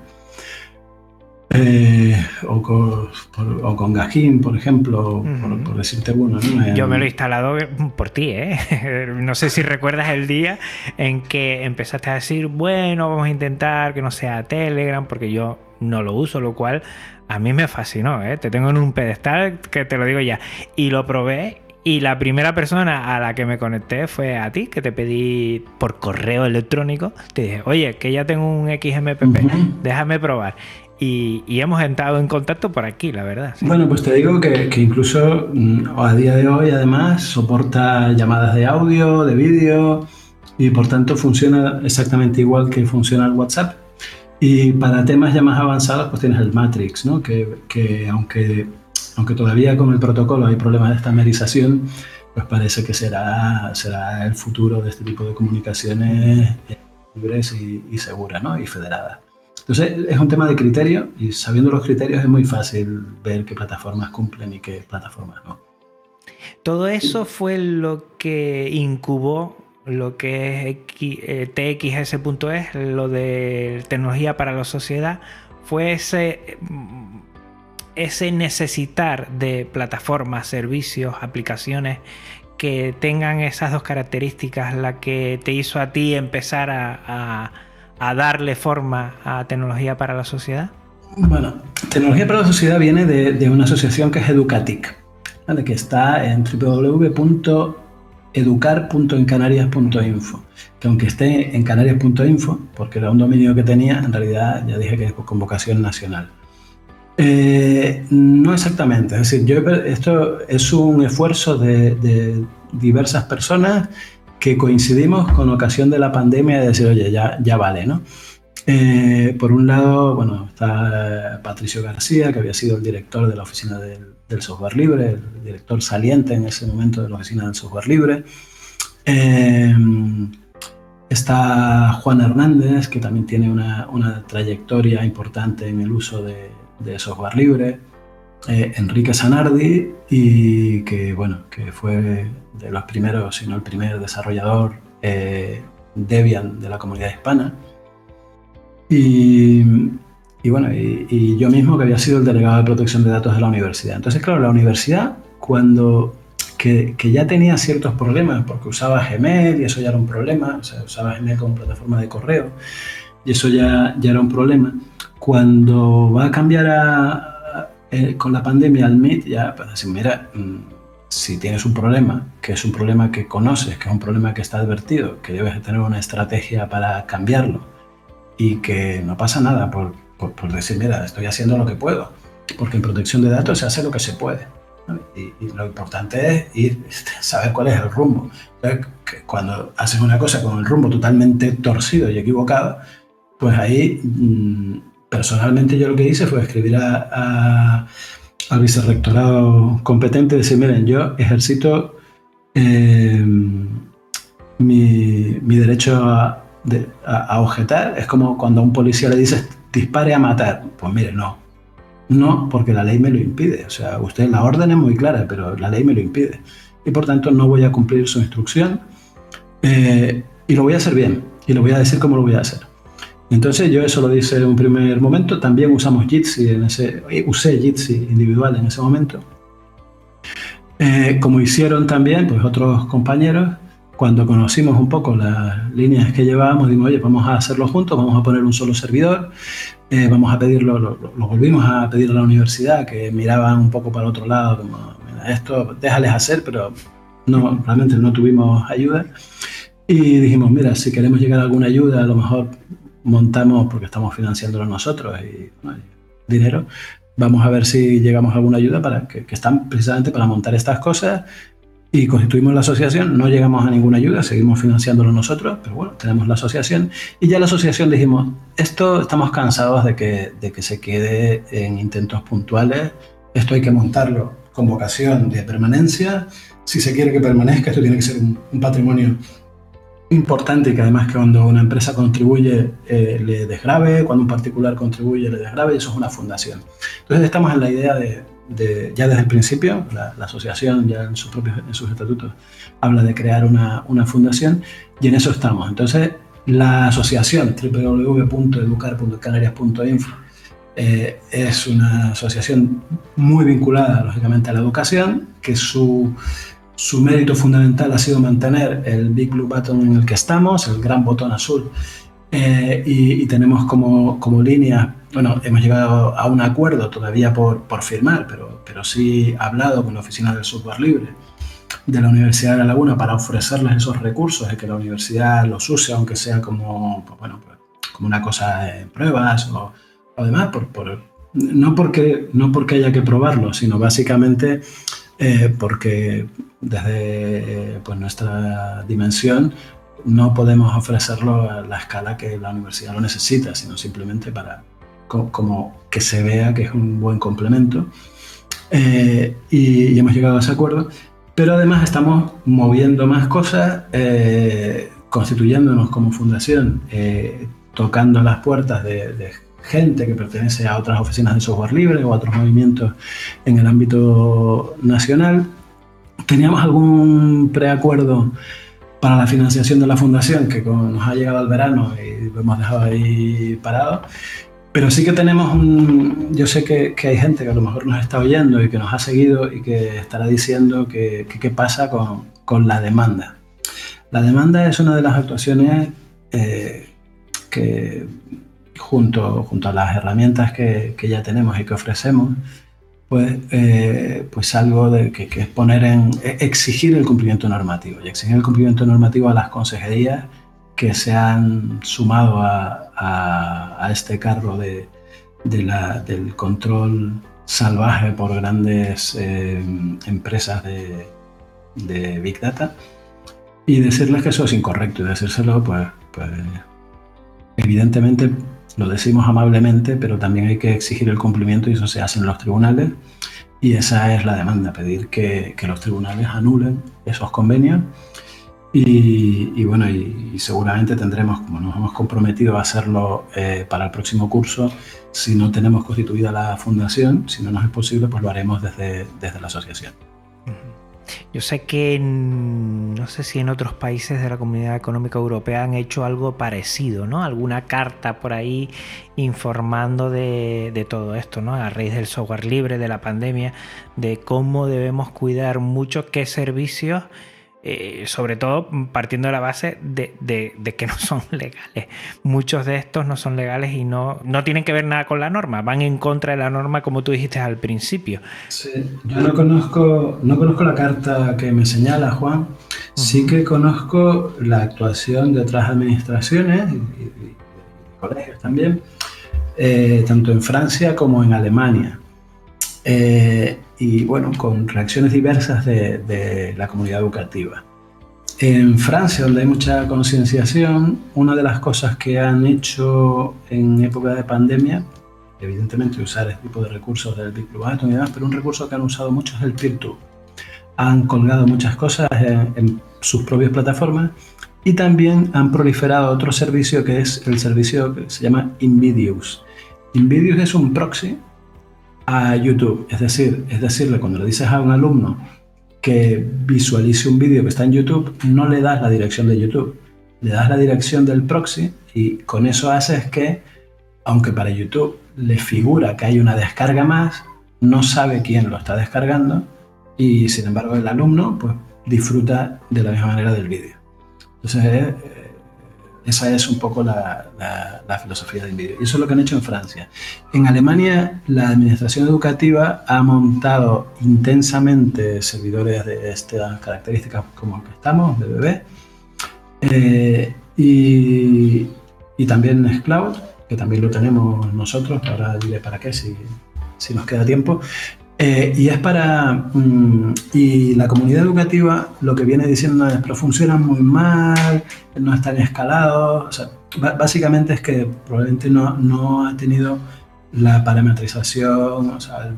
Eh, o, con, por, o, con, Gajin, por ejemplo, por, decirte uno. Yo me lo he instalado por ti, ¿eh? no sé si recuerdas el día en que empezaste a decir, bueno, vamos a intentar que no sea Telegram, porque yo no lo uso, lo cual a mí me fascinó, ¿eh? Te tengo en un pedestal que te lo digo ya. Y lo probé y la primera persona a la que me conecté fue a ti, que te pedí por correo electrónico. Te dije, oye, que ya tengo un XMPP, déjame probar. Y, hemos entrado en contacto por aquí, la verdad. Bueno, pues te digo que, que, incluso mm, a día de hoy además soporta llamadas de audio, de vídeo y por tanto funciona exactamente igual que funciona el WhatsApp. Y para temas ya más avanzados, pues tienes el Matrix, ¿no? que, que aunque, aunque todavía con el protocolo hay problemas de estandarización, pues parece que será, será el futuro de este tipo de comunicaciones libres y, y seguras ¿no? y federadas. Entonces es un tema de criterio y sabiendo los criterios es muy fácil ver qué plataformas cumplen y qué plataformas no. Todo eso fue lo que incubó lo que es eh, TXS.es, lo de tecnología para la sociedad, fue mm, ese necesitar de plataformas, servicios, aplicaciones que tengan esas dos características, la que te hizo a ti empezar a, darle forma a tecnología para la sociedad? Bueno, tecnología para la sociedad viene de, una asociación que es Educatic, que está en www educar.encanarias.info, que aunque esté en canarias.info, porque era un dominio que tenía, en realidad ya dije que es con vocación nacional. Eh, no exactamente, es decir, yo, esto es un esfuerzo de, diversas personas que coincidimos con ocasión de la pandemia de decir, oye, ya, ya vale, ¿no? Eh, por un lado, bueno, está Patricio García, que había sido el director de la oficina del del software libre, el director saliente en ese momento de la oficina del software libre. Eh, está Juan Hernández, que también tiene una, trayectoria importante en el uso de, de software libre, eh, Enrique Sanardi, y que, bueno, que fue de los primeros, si no el primer desarrollador eh, Debian de la comunidad hispana. Y, bueno, y, yo mismo que había sido el delegado de protección de datos de la universidad. Entonces, claro, la universidad, cuando que, ya tenía ciertos problemas, porque usaba Gmail y eso ya era un problema, usaba Gmail como plataforma de correo y eso ya, ya era un problema. Cuando va a cambiar a, eh, con la pandemia al Meet, ya pues decir, mira, mm, si tienes un problema, que es un problema que conoces, que es un problema que está advertido, que debes tener una estrategia para cambiarlo y que no pasa nada por, por decir, mira, estoy haciendo lo que puedo, porque en protección de datos se hace lo que se puede. Y, lo importante es ir, saber cuál es el rumbo. cuando haces una cosa con el rumbo totalmente torcido y equivocado, pues ahí mm, personalmente yo lo que hice fue escribir a, al vicerrectorado competente y decir, miren, yo ejercito eh, mi, mi, derecho a, a, objetar. Es como cuando a un policía le dices, dispare a matar. Pues mire, no, no, porque la ley me lo impide. O sea, usted la orden es muy clara, pero la ley me lo impide. Y por tanto no voy a cumplir su instrucción eh, y lo voy a hacer bien. Y lo voy a decir cómo lo voy a hacer. Entonces yo eso lo dice en un primer momento. También usamos Jitsi en ese, eh, usé Jitsi individual en ese momento. Eh, como hicieron también pues otros compañeros, cuando conocimos un poco las líneas que llevábamos, dimos, oye, vamos a hacerlo juntos, vamos a poner un solo servidor, eh, vamos a pedirlo, lo, volvimos a pedir a la universidad, que miraban un poco para el otro lado, como, esto déjales hacer, pero no, realmente no tuvimos ayuda. Y dijimos, mira, si queremos llegar a alguna ayuda, a lo mejor montamos, porque estamos financiándolo nosotros y dinero, vamos a ver si llegamos a alguna ayuda para que, que están precisamente para montar estas cosas y constituimos la asociación, no llegamos a ninguna ayuda, seguimos financiándolo nosotros, pero bueno, tenemos la asociación. Y ya la asociación dijimos, esto estamos cansados de que, de que se quede en intentos puntuales, esto hay que montarlo con vocación de permanencia, si se quiere que permanezca, esto tiene que ser un, patrimonio importante que además que cuando una empresa contribuye eh, le desgrave, cuando un particular contribuye le desgrave, y eso es una fundación. Entonces estamos en la idea de ya desde el principio, la, asociación ya en, sus propios, en sus estatutos habla de crear una, una, fundación y en eso estamos. Entonces, la asociación www.educar.canarias.info eh, es una asociación muy vinculada, lógicamente, a la educación, que su, su mérito fundamental ha sido mantener el Big Blue Button en el que estamos, el gran botón azul, eh, y, tenemos como, como línea bueno, hemos llegado a un acuerdo todavía por, por firmar, pero, pero sí hablado con la Oficina del Software Libre de la Universidad de La Laguna para ofrecerles esos recursos y que la universidad los use, aunque sea como, bueno, como una cosa en pruebas o, o por, por, no, porque, no porque haya que probarlo, sino básicamente eh, porque desde pues, nuestra dimensión no podemos ofrecerlo a la escala que la universidad lo necesita, sino simplemente para, como que se vea que es un buen complemento. Eh, y, hemos llegado a ese acuerdo. Pero además estamos moviendo más cosas, eh, constituyéndonos como fundación, eh, tocando las puertas de, gente que pertenece a otras oficinas de software libre o a otros movimientos en el ámbito nacional. Teníamos algún preacuerdo para la financiación de la fundación que nos ha llegado al verano y lo hemos dejado ahí parado pero sí que tenemos un... Yo sé que, que, hay gente que a lo mejor nos está oyendo y que nos ha seguido y que estará diciendo qué que, pasa con, con, la demanda. La demanda es una de las actuaciones eh, que, junto, junto a las herramientas que, que ya tenemos y que ofrecemos, pues, eh, pues algo de, que, es poner en... E, exigir el cumplimiento normativo. Y exigir el cumplimiento normativo a las consejerías que se han sumado a, a, este carro de, la, del control salvaje por grandes eh, empresas de, Big Data y decirles que eso es incorrecto y decírselo, pues, pues evidentemente lo decimos amablemente, pero también hay que exigir el cumplimiento y eso se hace en los tribunales. Y esa es la demanda, pedir que, que los tribunales anulen esos convenios. Y, bueno, y, seguramente tendremos, como nos hemos comprometido a hacerlo eh, para el próximo curso, si no tenemos constituida la fundación, si no nos es posible, pues lo haremos desde, desde la asociación. Yo sé que no sé si en otros países de la Comunidad Económica Europea han hecho algo parecido, ¿no? Alguna carta por ahí informando de, de, todo esto, ¿no? A raíz del software libre, de la pandemia, de cómo debemos cuidar mucho qué servicios eh, sobre todo partiendo de la base de, que no son legales. Muchos de estos no son legales y no, no tienen que ver nada con la norma, van en contra de la norma como tú dijiste al principio. Sí, yo no conozco, no conozco la carta que me señala Juan, sí que conozco la actuación de otras administraciones y, colegios también, eh, tanto en Francia como en Alemania. Eh, y bueno, con reacciones diversas de, la comunidad educativa. En Francia, donde hay mucha concienciación, una de las cosas que han hecho en época de pandemia, evidentemente usar este tipo de recursos del Big Blue Atom y demás, pero un recurso que han usado mucho es el Peer-to. Han colgado muchas cosas en, en sus propias plataformas y también han proliferado otro servicio que es el servicio que se llama Invidious. Invidious es un proxy a YouTube. Es decir, es decirle, cuando le dices a un alumno que visualice un vídeo que está en YouTube, no le das la dirección de YouTube, le das la dirección del proxy y con eso haces que, aunque para YouTube le figura que hay una descarga más, no sabe quién lo está descargando y sin embargo el alumno pues disfruta de la misma manera del vídeo. Entonces esa es un poco la, filosofía de vídeo. Y eso es lo que han hecho en Francia. En Alemania, la administración educativa ha montado intensamente servidores de estas características como el que estamos, de eh, y, y, también Nextcloud, que también lo tenemos nosotros, ahora diré para qué si, si nos queda tiempo. Eh, y es para. Mm, y la comunidad educativa lo que viene diciendo es: pero funcionan muy mal, no están escalados. básicamente es que probablemente no, no, ha tenido la parametrización, o sea,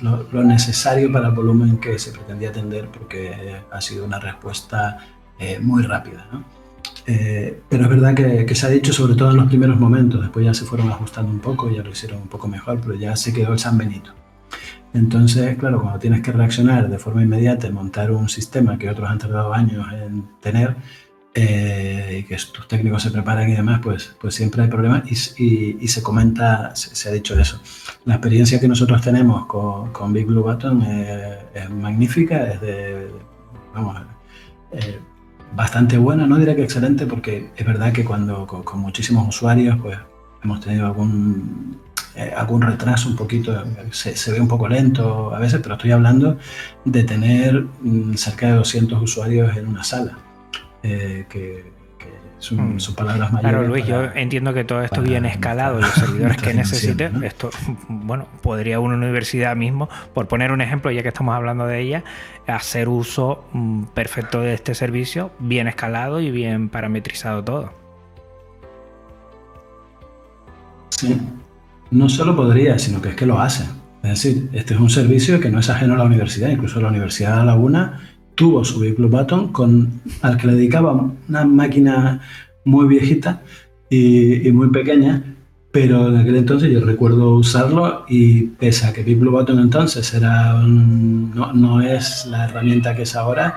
lo, necesario para el volumen que se pretendía atender, porque ha sido una respuesta eh, muy rápida. Eh, pero es verdad que, que, se ha dicho, sobre todo en los primeros momentos, después ya se fueron ajustando un poco, ya lo hicieron un poco mejor, pero ya se quedó el San Benito. Entonces, claro, cuando tienes que reaccionar de forma inmediata y montar un sistema que otros han tardado años en tener eh, y que tus técnicos se preparan y demás, pues, pues siempre hay problemas y, se comenta, se, ha dicho eso. La experiencia que nosotros tenemos con, con Big Blue Button es, magnífica, es de, vamos, eh, bastante buena, no diré que excelente, porque es verdad que cuando con muchísimos usuarios, pues hemos tenido algún eh, algún retraso un poquito, se, ve un poco lento a veces, pero estoy hablando de tener mm, cerca de 200 usuarios en una sala, eh, que, son, mm. palabras mayores. Claro, Luis, yo entiendo que todo esto viene escalado, los servidores que necesiten, esto, bueno, podría una universidad mismo, por poner un ejemplo, ya que estamos hablando de ella, hacer uso mm, perfecto de este servicio, bien escalado y bien parametrizado todo. Sí, no solo podría, sino que es que lo hace. Es decir, este es un servicio que no es ajeno a la universidad, incluso la Universidad de Laguna tuvo su vehículo Button con, al que le dedicaba una máquina muy viejita y, muy pequeña, pero en aquel entonces yo recuerdo usarlo y pese a que Big Button entonces era no, es la herramienta que es ahora,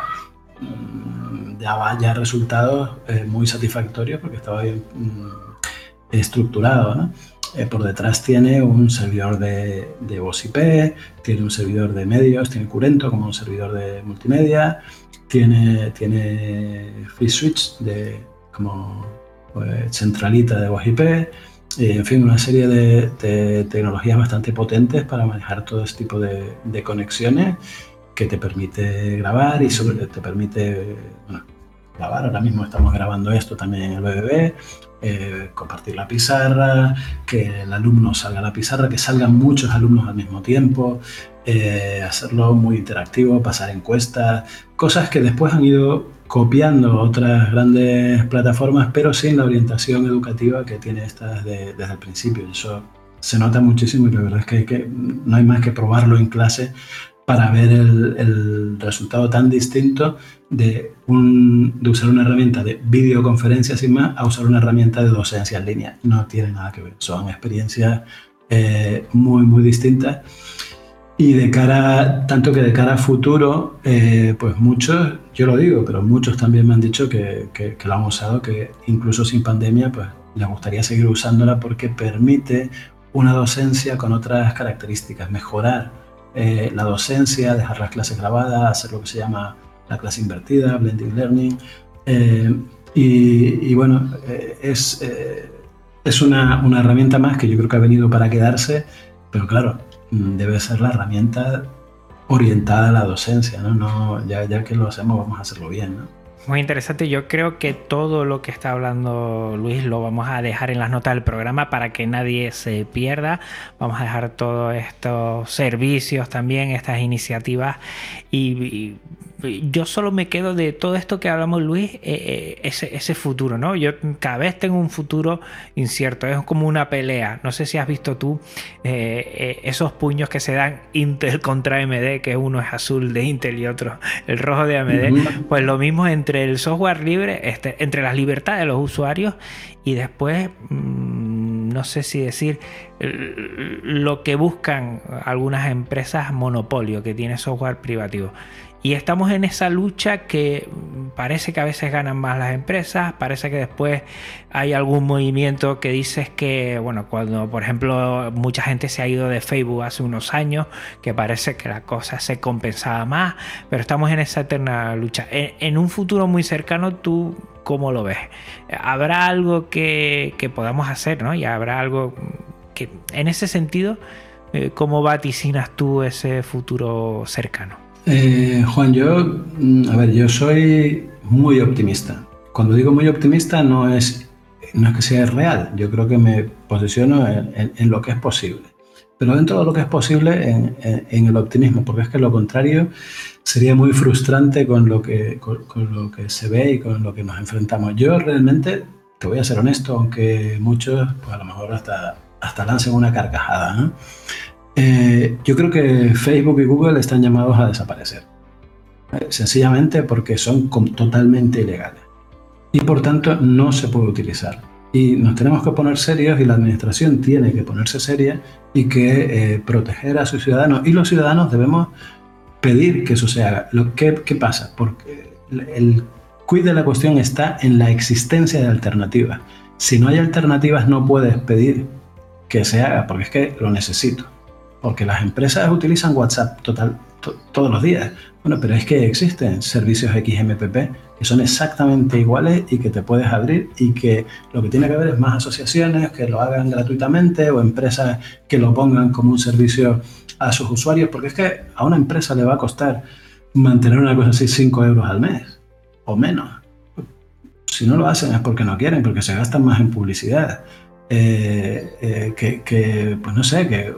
mm, daba ya resultados eh, muy satisfactorios porque estaba bien mm, estructurado. ¿no? Eh, por detrás tiene un servidor de, de IP, tiene un servidor de medios, tiene Curento como un servidor de multimedia, tiene, tiene Free Switch de, como pues, centralita de voz IP, y, en fin, una serie de, tecnologías bastante potentes para manejar todo este tipo de, conexiones que te permite grabar y sobre, te permite grabar. Ahora mismo estamos grabando esto también en el BBB, eh, compartir la pizarra, que el alumno salga a la pizarra, que salgan muchos alumnos al mismo tiempo, eh, hacerlo muy interactivo, pasar encuestas, cosas que después han ido copiando otras grandes plataformas, pero sin la orientación educativa que tiene esta desde, el principio. Eso se nota muchísimo y la verdad es que, que no hay más que probarlo en clase para ver el, resultado tan distinto de, de, usar una herramienta de videoconferencia sin más a usar una herramienta de docencia en línea. No tiene nada que ver, son experiencias eh, muy, muy distintas. Y de cara, tanto que de cara a futuro, eh, pues muchos, yo lo digo, pero muchos también me han dicho que, que, que, lo han usado, que incluso sin pandemia, pues les gustaría seguir usándola porque permite una docencia con otras características, mejorar eh, la docencia, dejar las clases grabadas, hacer lo que se llama la clase invertida, blended learning. Eh, y, bueno, eh, es, es una, una, herramienta más que yo creo que ha venido para quedarse, pero claro, mm, debe ser la herramienta orientada a la docencia, ¿no? no ya, ya que lo hacemos, vamos a hacerlo bien, ¿no? Muy interesante. Yo creo que todo lo que está hablando Luis lo vamos a dejar en las notas del programa para que nadie se pierda. Vamos a dejar todos estos servicios también, estas iniciativas y, yo solo me quedo de todo esto que hablamos, Luis, eh, eh, ese, futuro, ¿no? Yo cada vez tengo un futuro incierto, es como una pelea. No sé si has visto tú eh, esos puños que se dan Intel contra AMD, que uno es azul de Intel y otro el rojo de AMD. Pues lo mismo entre el software libre, este, entre las libertades de los usuarios y después, mm, no sé si decir, lo que buscan algunas empresas monopolio que tiene software privativo. Y estamos en esa lucha que parece que a veces ganan más las empresas, parece que después hay algún movimiento que dices que, bueno, cuando por ejemplo mucha gente se ha ido de Facebook hace unos años, que parece que la cosa se compensaba más, pero estamos en esa eterna lucha. En, un futuro muy cercano, ¿tú cómo lo ves? ¿Habrá algo que, podamos hacer, ¿no? Y habrá algo que, en ese sentido, eh, ¿cómo vaticinas tú ese futuro cercano? Eh, Juan, yo, mm, a ver, yo soy muy optimista. Cuando digo muy optimista no es, no es que sea real, yo creo que me posiciono en, lo que es posible. Pero dentro de lo que es posible, en, el optimismo, porque es que lo contrario sería muy frustrante con lo, que, con, lo que se ve y con lo que nos enfrentamos. Yo realmente, te voy a ser honesto, aunque muchos pues a lo mejor hasta, hasta lancen una carcajada. Eh, yo creo que Facebook y Google están llamados a desaparecer. Eh, sencillamente porque son totalmente ilegales. Y por tanto no se puede utilizar. Y nos tenemos que poner serios y la administración tiene que ponerse seria y que eh, proteger a sus ciudadanos. Y los ciudadanos debemos pedir que eso se haga. Lo, ¿qué, ¿Qué pasa? Porque el quid de la cuestión está en la existencia de alternativas. Si no hay alternativas no puedes pedir que se haga porque es que lo necesito porque las empresas utilizan WhatsApp total, todos los días. Bueno, pero es que existen servicios XMPP que son exactamente iguales y que te puedes abrir y que lo que tiene que ver es más asociaciones que lo hagan gratuitamente o empresas que lo pongan como un servicio a sus usuarios, porque es que a una empresa le va a costar mantener una cosa así 5 euros al mes o menos. Si no lo hacen es porque no quieren, porque se gastan más en publicidad. Eh, eh, que, pues no sé, que,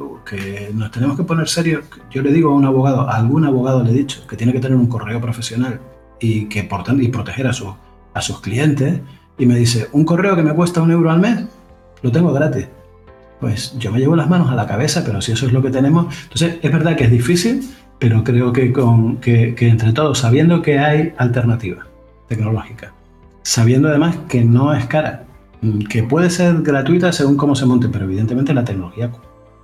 nos tenemos que poner serios. Yo le digo a un abogado, a algún abogado le he dicho que tiene que tener un correo profesional y que por y proteger a, sus a sus clientes. Y me dice, un correo que me cuesta un euro al mes, lo tengo gratis. Pues yo me llevo las manos a la cabeza, pero si eso es lo que tenemos. Entonces, es verdad que es difícil, pero creo que, con, que, que entre todos, sabiendo que hay alternativa tecnológica, sabiendo además que no es cara, que puede ser gratuita según cómo se monte, pero evidentemente la tecnología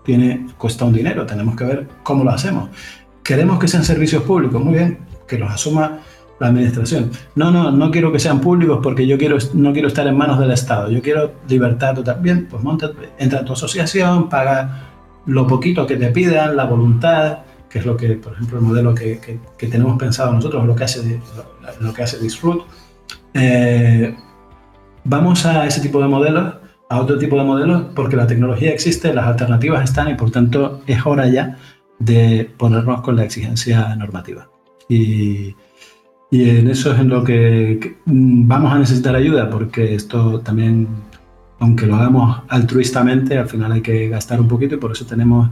tiene, cuesta un dinero, tenemos que ver cómo lo hacemos. Queremos que sean servicios públicos, muy bien, que los asuma la administración. No, no, no quiero que sean públicos porque yo quiero, no quiero estar en manos del Estado, yo quiero libertad total. Bien, pues monta, entra a tu asociación, paga lo poquito que te pidan, la voluntad, que es lo que, por ejemplo, el modelo que, que, tenemos pensado nosotros, lo que hace, lo, que hace Disfrut. Eh, vamos a ese tipo de modelos, a otro tipo de modelos, porque la tecnología existe, las alternativas están y por tanto es hora ya de ponernos con la exigencia normativa. Y, en eso es en lo que, vamos a necesitar ayuda, porque esto también, aunque lo hagamos altruistamente, al final hay que gastar un poquito y por eso tenemos,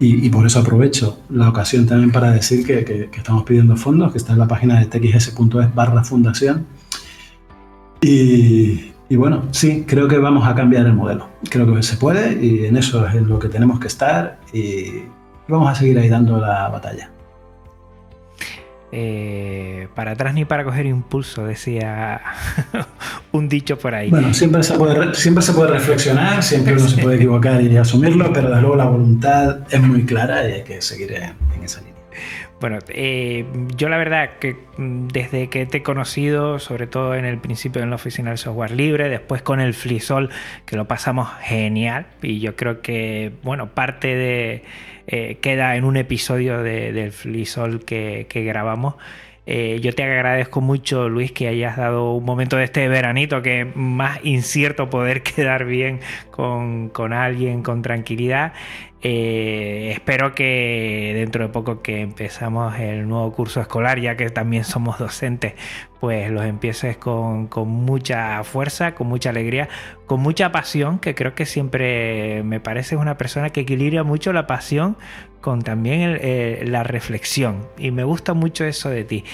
y, por eso aprovecho la ocasión también para decir que, que, estamos pidiendo fondos, que está en la página de txs.es barra fundación y, bueno, sí, creo que vamos a cambiar el modelo. Creo que se puede y en eso es en lo que tenemos que estar y vamos a seguir ahí dando la batalla. eh, para atrás ni para coger impulso, decía un dicho por ahí. Bueno, siempre se puede, siempre se puede reflexionar, siempre uno se puede equivocar y asumirlo, pero desde luego la voluntad es muy clara y hay que seguir en, esa línea. Bueno, eh, yo la verdad que mm, desde que te he conocido, sobre todo en el principio en la oficina del software libre, después con el Flisol, que lo pasamos genial, y yo creo que, bueno, parte de eh, queda en un episodio de, del Flisol que, grabamos. Eh, yo te agradezco mucho, Luis, que hayas dado un momento de este veranito que más incierto poder quedar bien con, con alguien con tranquilidad. Eh, espero que dentro de poco que empezamos el nuevo curso escolar, ya que también somos docentes, pues los empieces con, con, mucha fuerza, con mucha alegría, con mucha pasión, que creo que siempre me parece una persona que equilibra mucho la pasión con también eh, la reflexión. Y me gusta mucho eso de ti.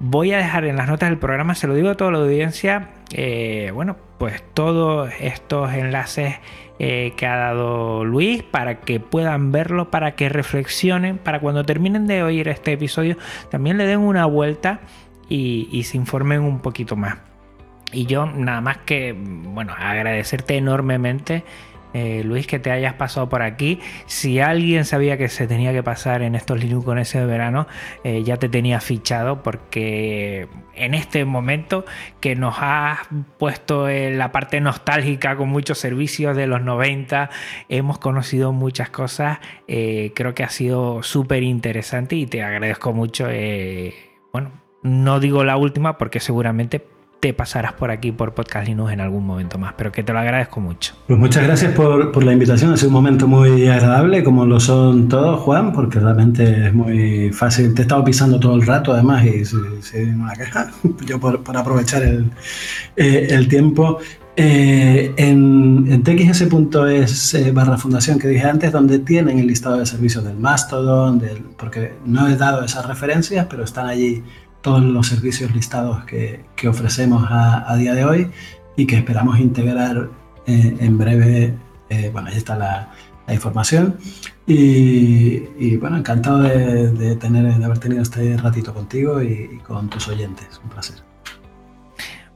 Voy a dejar en las notas del programa, se lo digo a toda la audiencia, eh, bueno, pues todos estos enlaces eh, que ha dado Luis para que puedan verlo, para que reflexionen, para cuando terminen de oír este episodio también le den una vuelta y, y se informen un poquito más. Y yo nada más que, bueno, agradecerte enormemente eh, Luis, que te hayas pasado por aquí. Si alguien sabía que se tenía que pasar en estos Linux con ese verano, eh, ya te tenía fichado porque en este momento que nos has puesto en la parte nostálgica con muchos servicios de los 90, hemos conocido muchas cosas. Eh, creo que ha sido súper interesante y te agradezco mucho. bueno, no digo la última porque seguramente te pasarás por aquí por Podcast Linux en algún momento más, pero que te lo agradezco mucho. Pues muchas gracias por, la invitación, ha sido un momento muy agradable, como lo son todos, Juan, porque realmente es muy fácil. Te he estado pisando todo el rato, además, y si, no la queja, yo por, aprovechar el, eh, tiempo. Eh, en, en txs.es eh, barra fundación que dije antes, donde tienen el listado de servicios del Mastodon, del, porque no he dado esas referencias, pero están allí todos los servicios listados que, ofrecemos a, día de hoy y que esperamos integrar eh, en breve. Eh, bueno, ahí está la, información. Y, bueno, encantado de, tener, de haber tenido este ratito contigo y con tus oyentes. Un placer.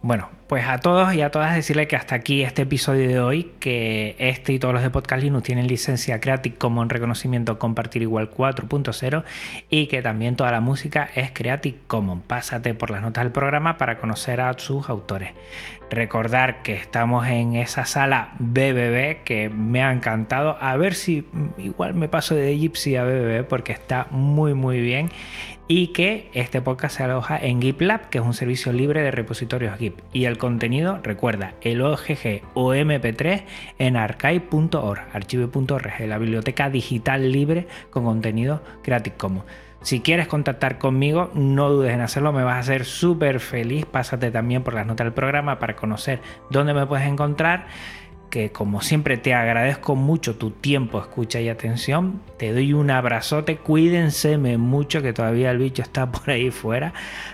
Bueno, pues a todos y a todas decirle que hasta aquí este episodio de hoy, que este y todos los de Podcast Linux tienen licencia Creative Commons reconocimiento compartir igual 4.0 y que también toda la música es Creative Commons. Pásate por las notas del programa para conocer a sus autores. Recordar que estamos en esa sala BBB que me ha encantado. A ver si igual me paso de Gypsy a BBB porque está muy muy bien y que este podcast se aloja en GitLab, que es un servicio libre de repositorios Git. Y el contenido, recuerda, el OGG o MP3 en archive.org, archive.org, la biblioteca digital libre con contenido Creative Commons. Si quieres contactar conmigo, no dudes en hacerlo, me vas a hacer súper feliz. Pásate también por las notas del programa para conocer dónde me puedes encontrar que como siempre te agradezco mucho tu tiempo, escucha y atención. Te doy un abrazote, cuídense mucho que todavía el bicho está por ahí fuera.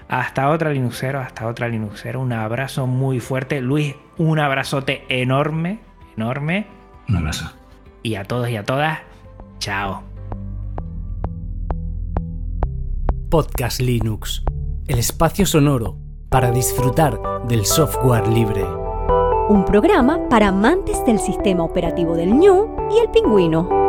Hasta otra Linuxero, hasta otra Linuxero. Un abrazo muy fuerte. Luis, un abrazote enorme, enorme. Un abrazo. Y a todos y a todas, chao. Podcast Linux, el espacio sonoro para disfrutar del software libre un programa para amantes del sistema operativo del ñu y el pingüino.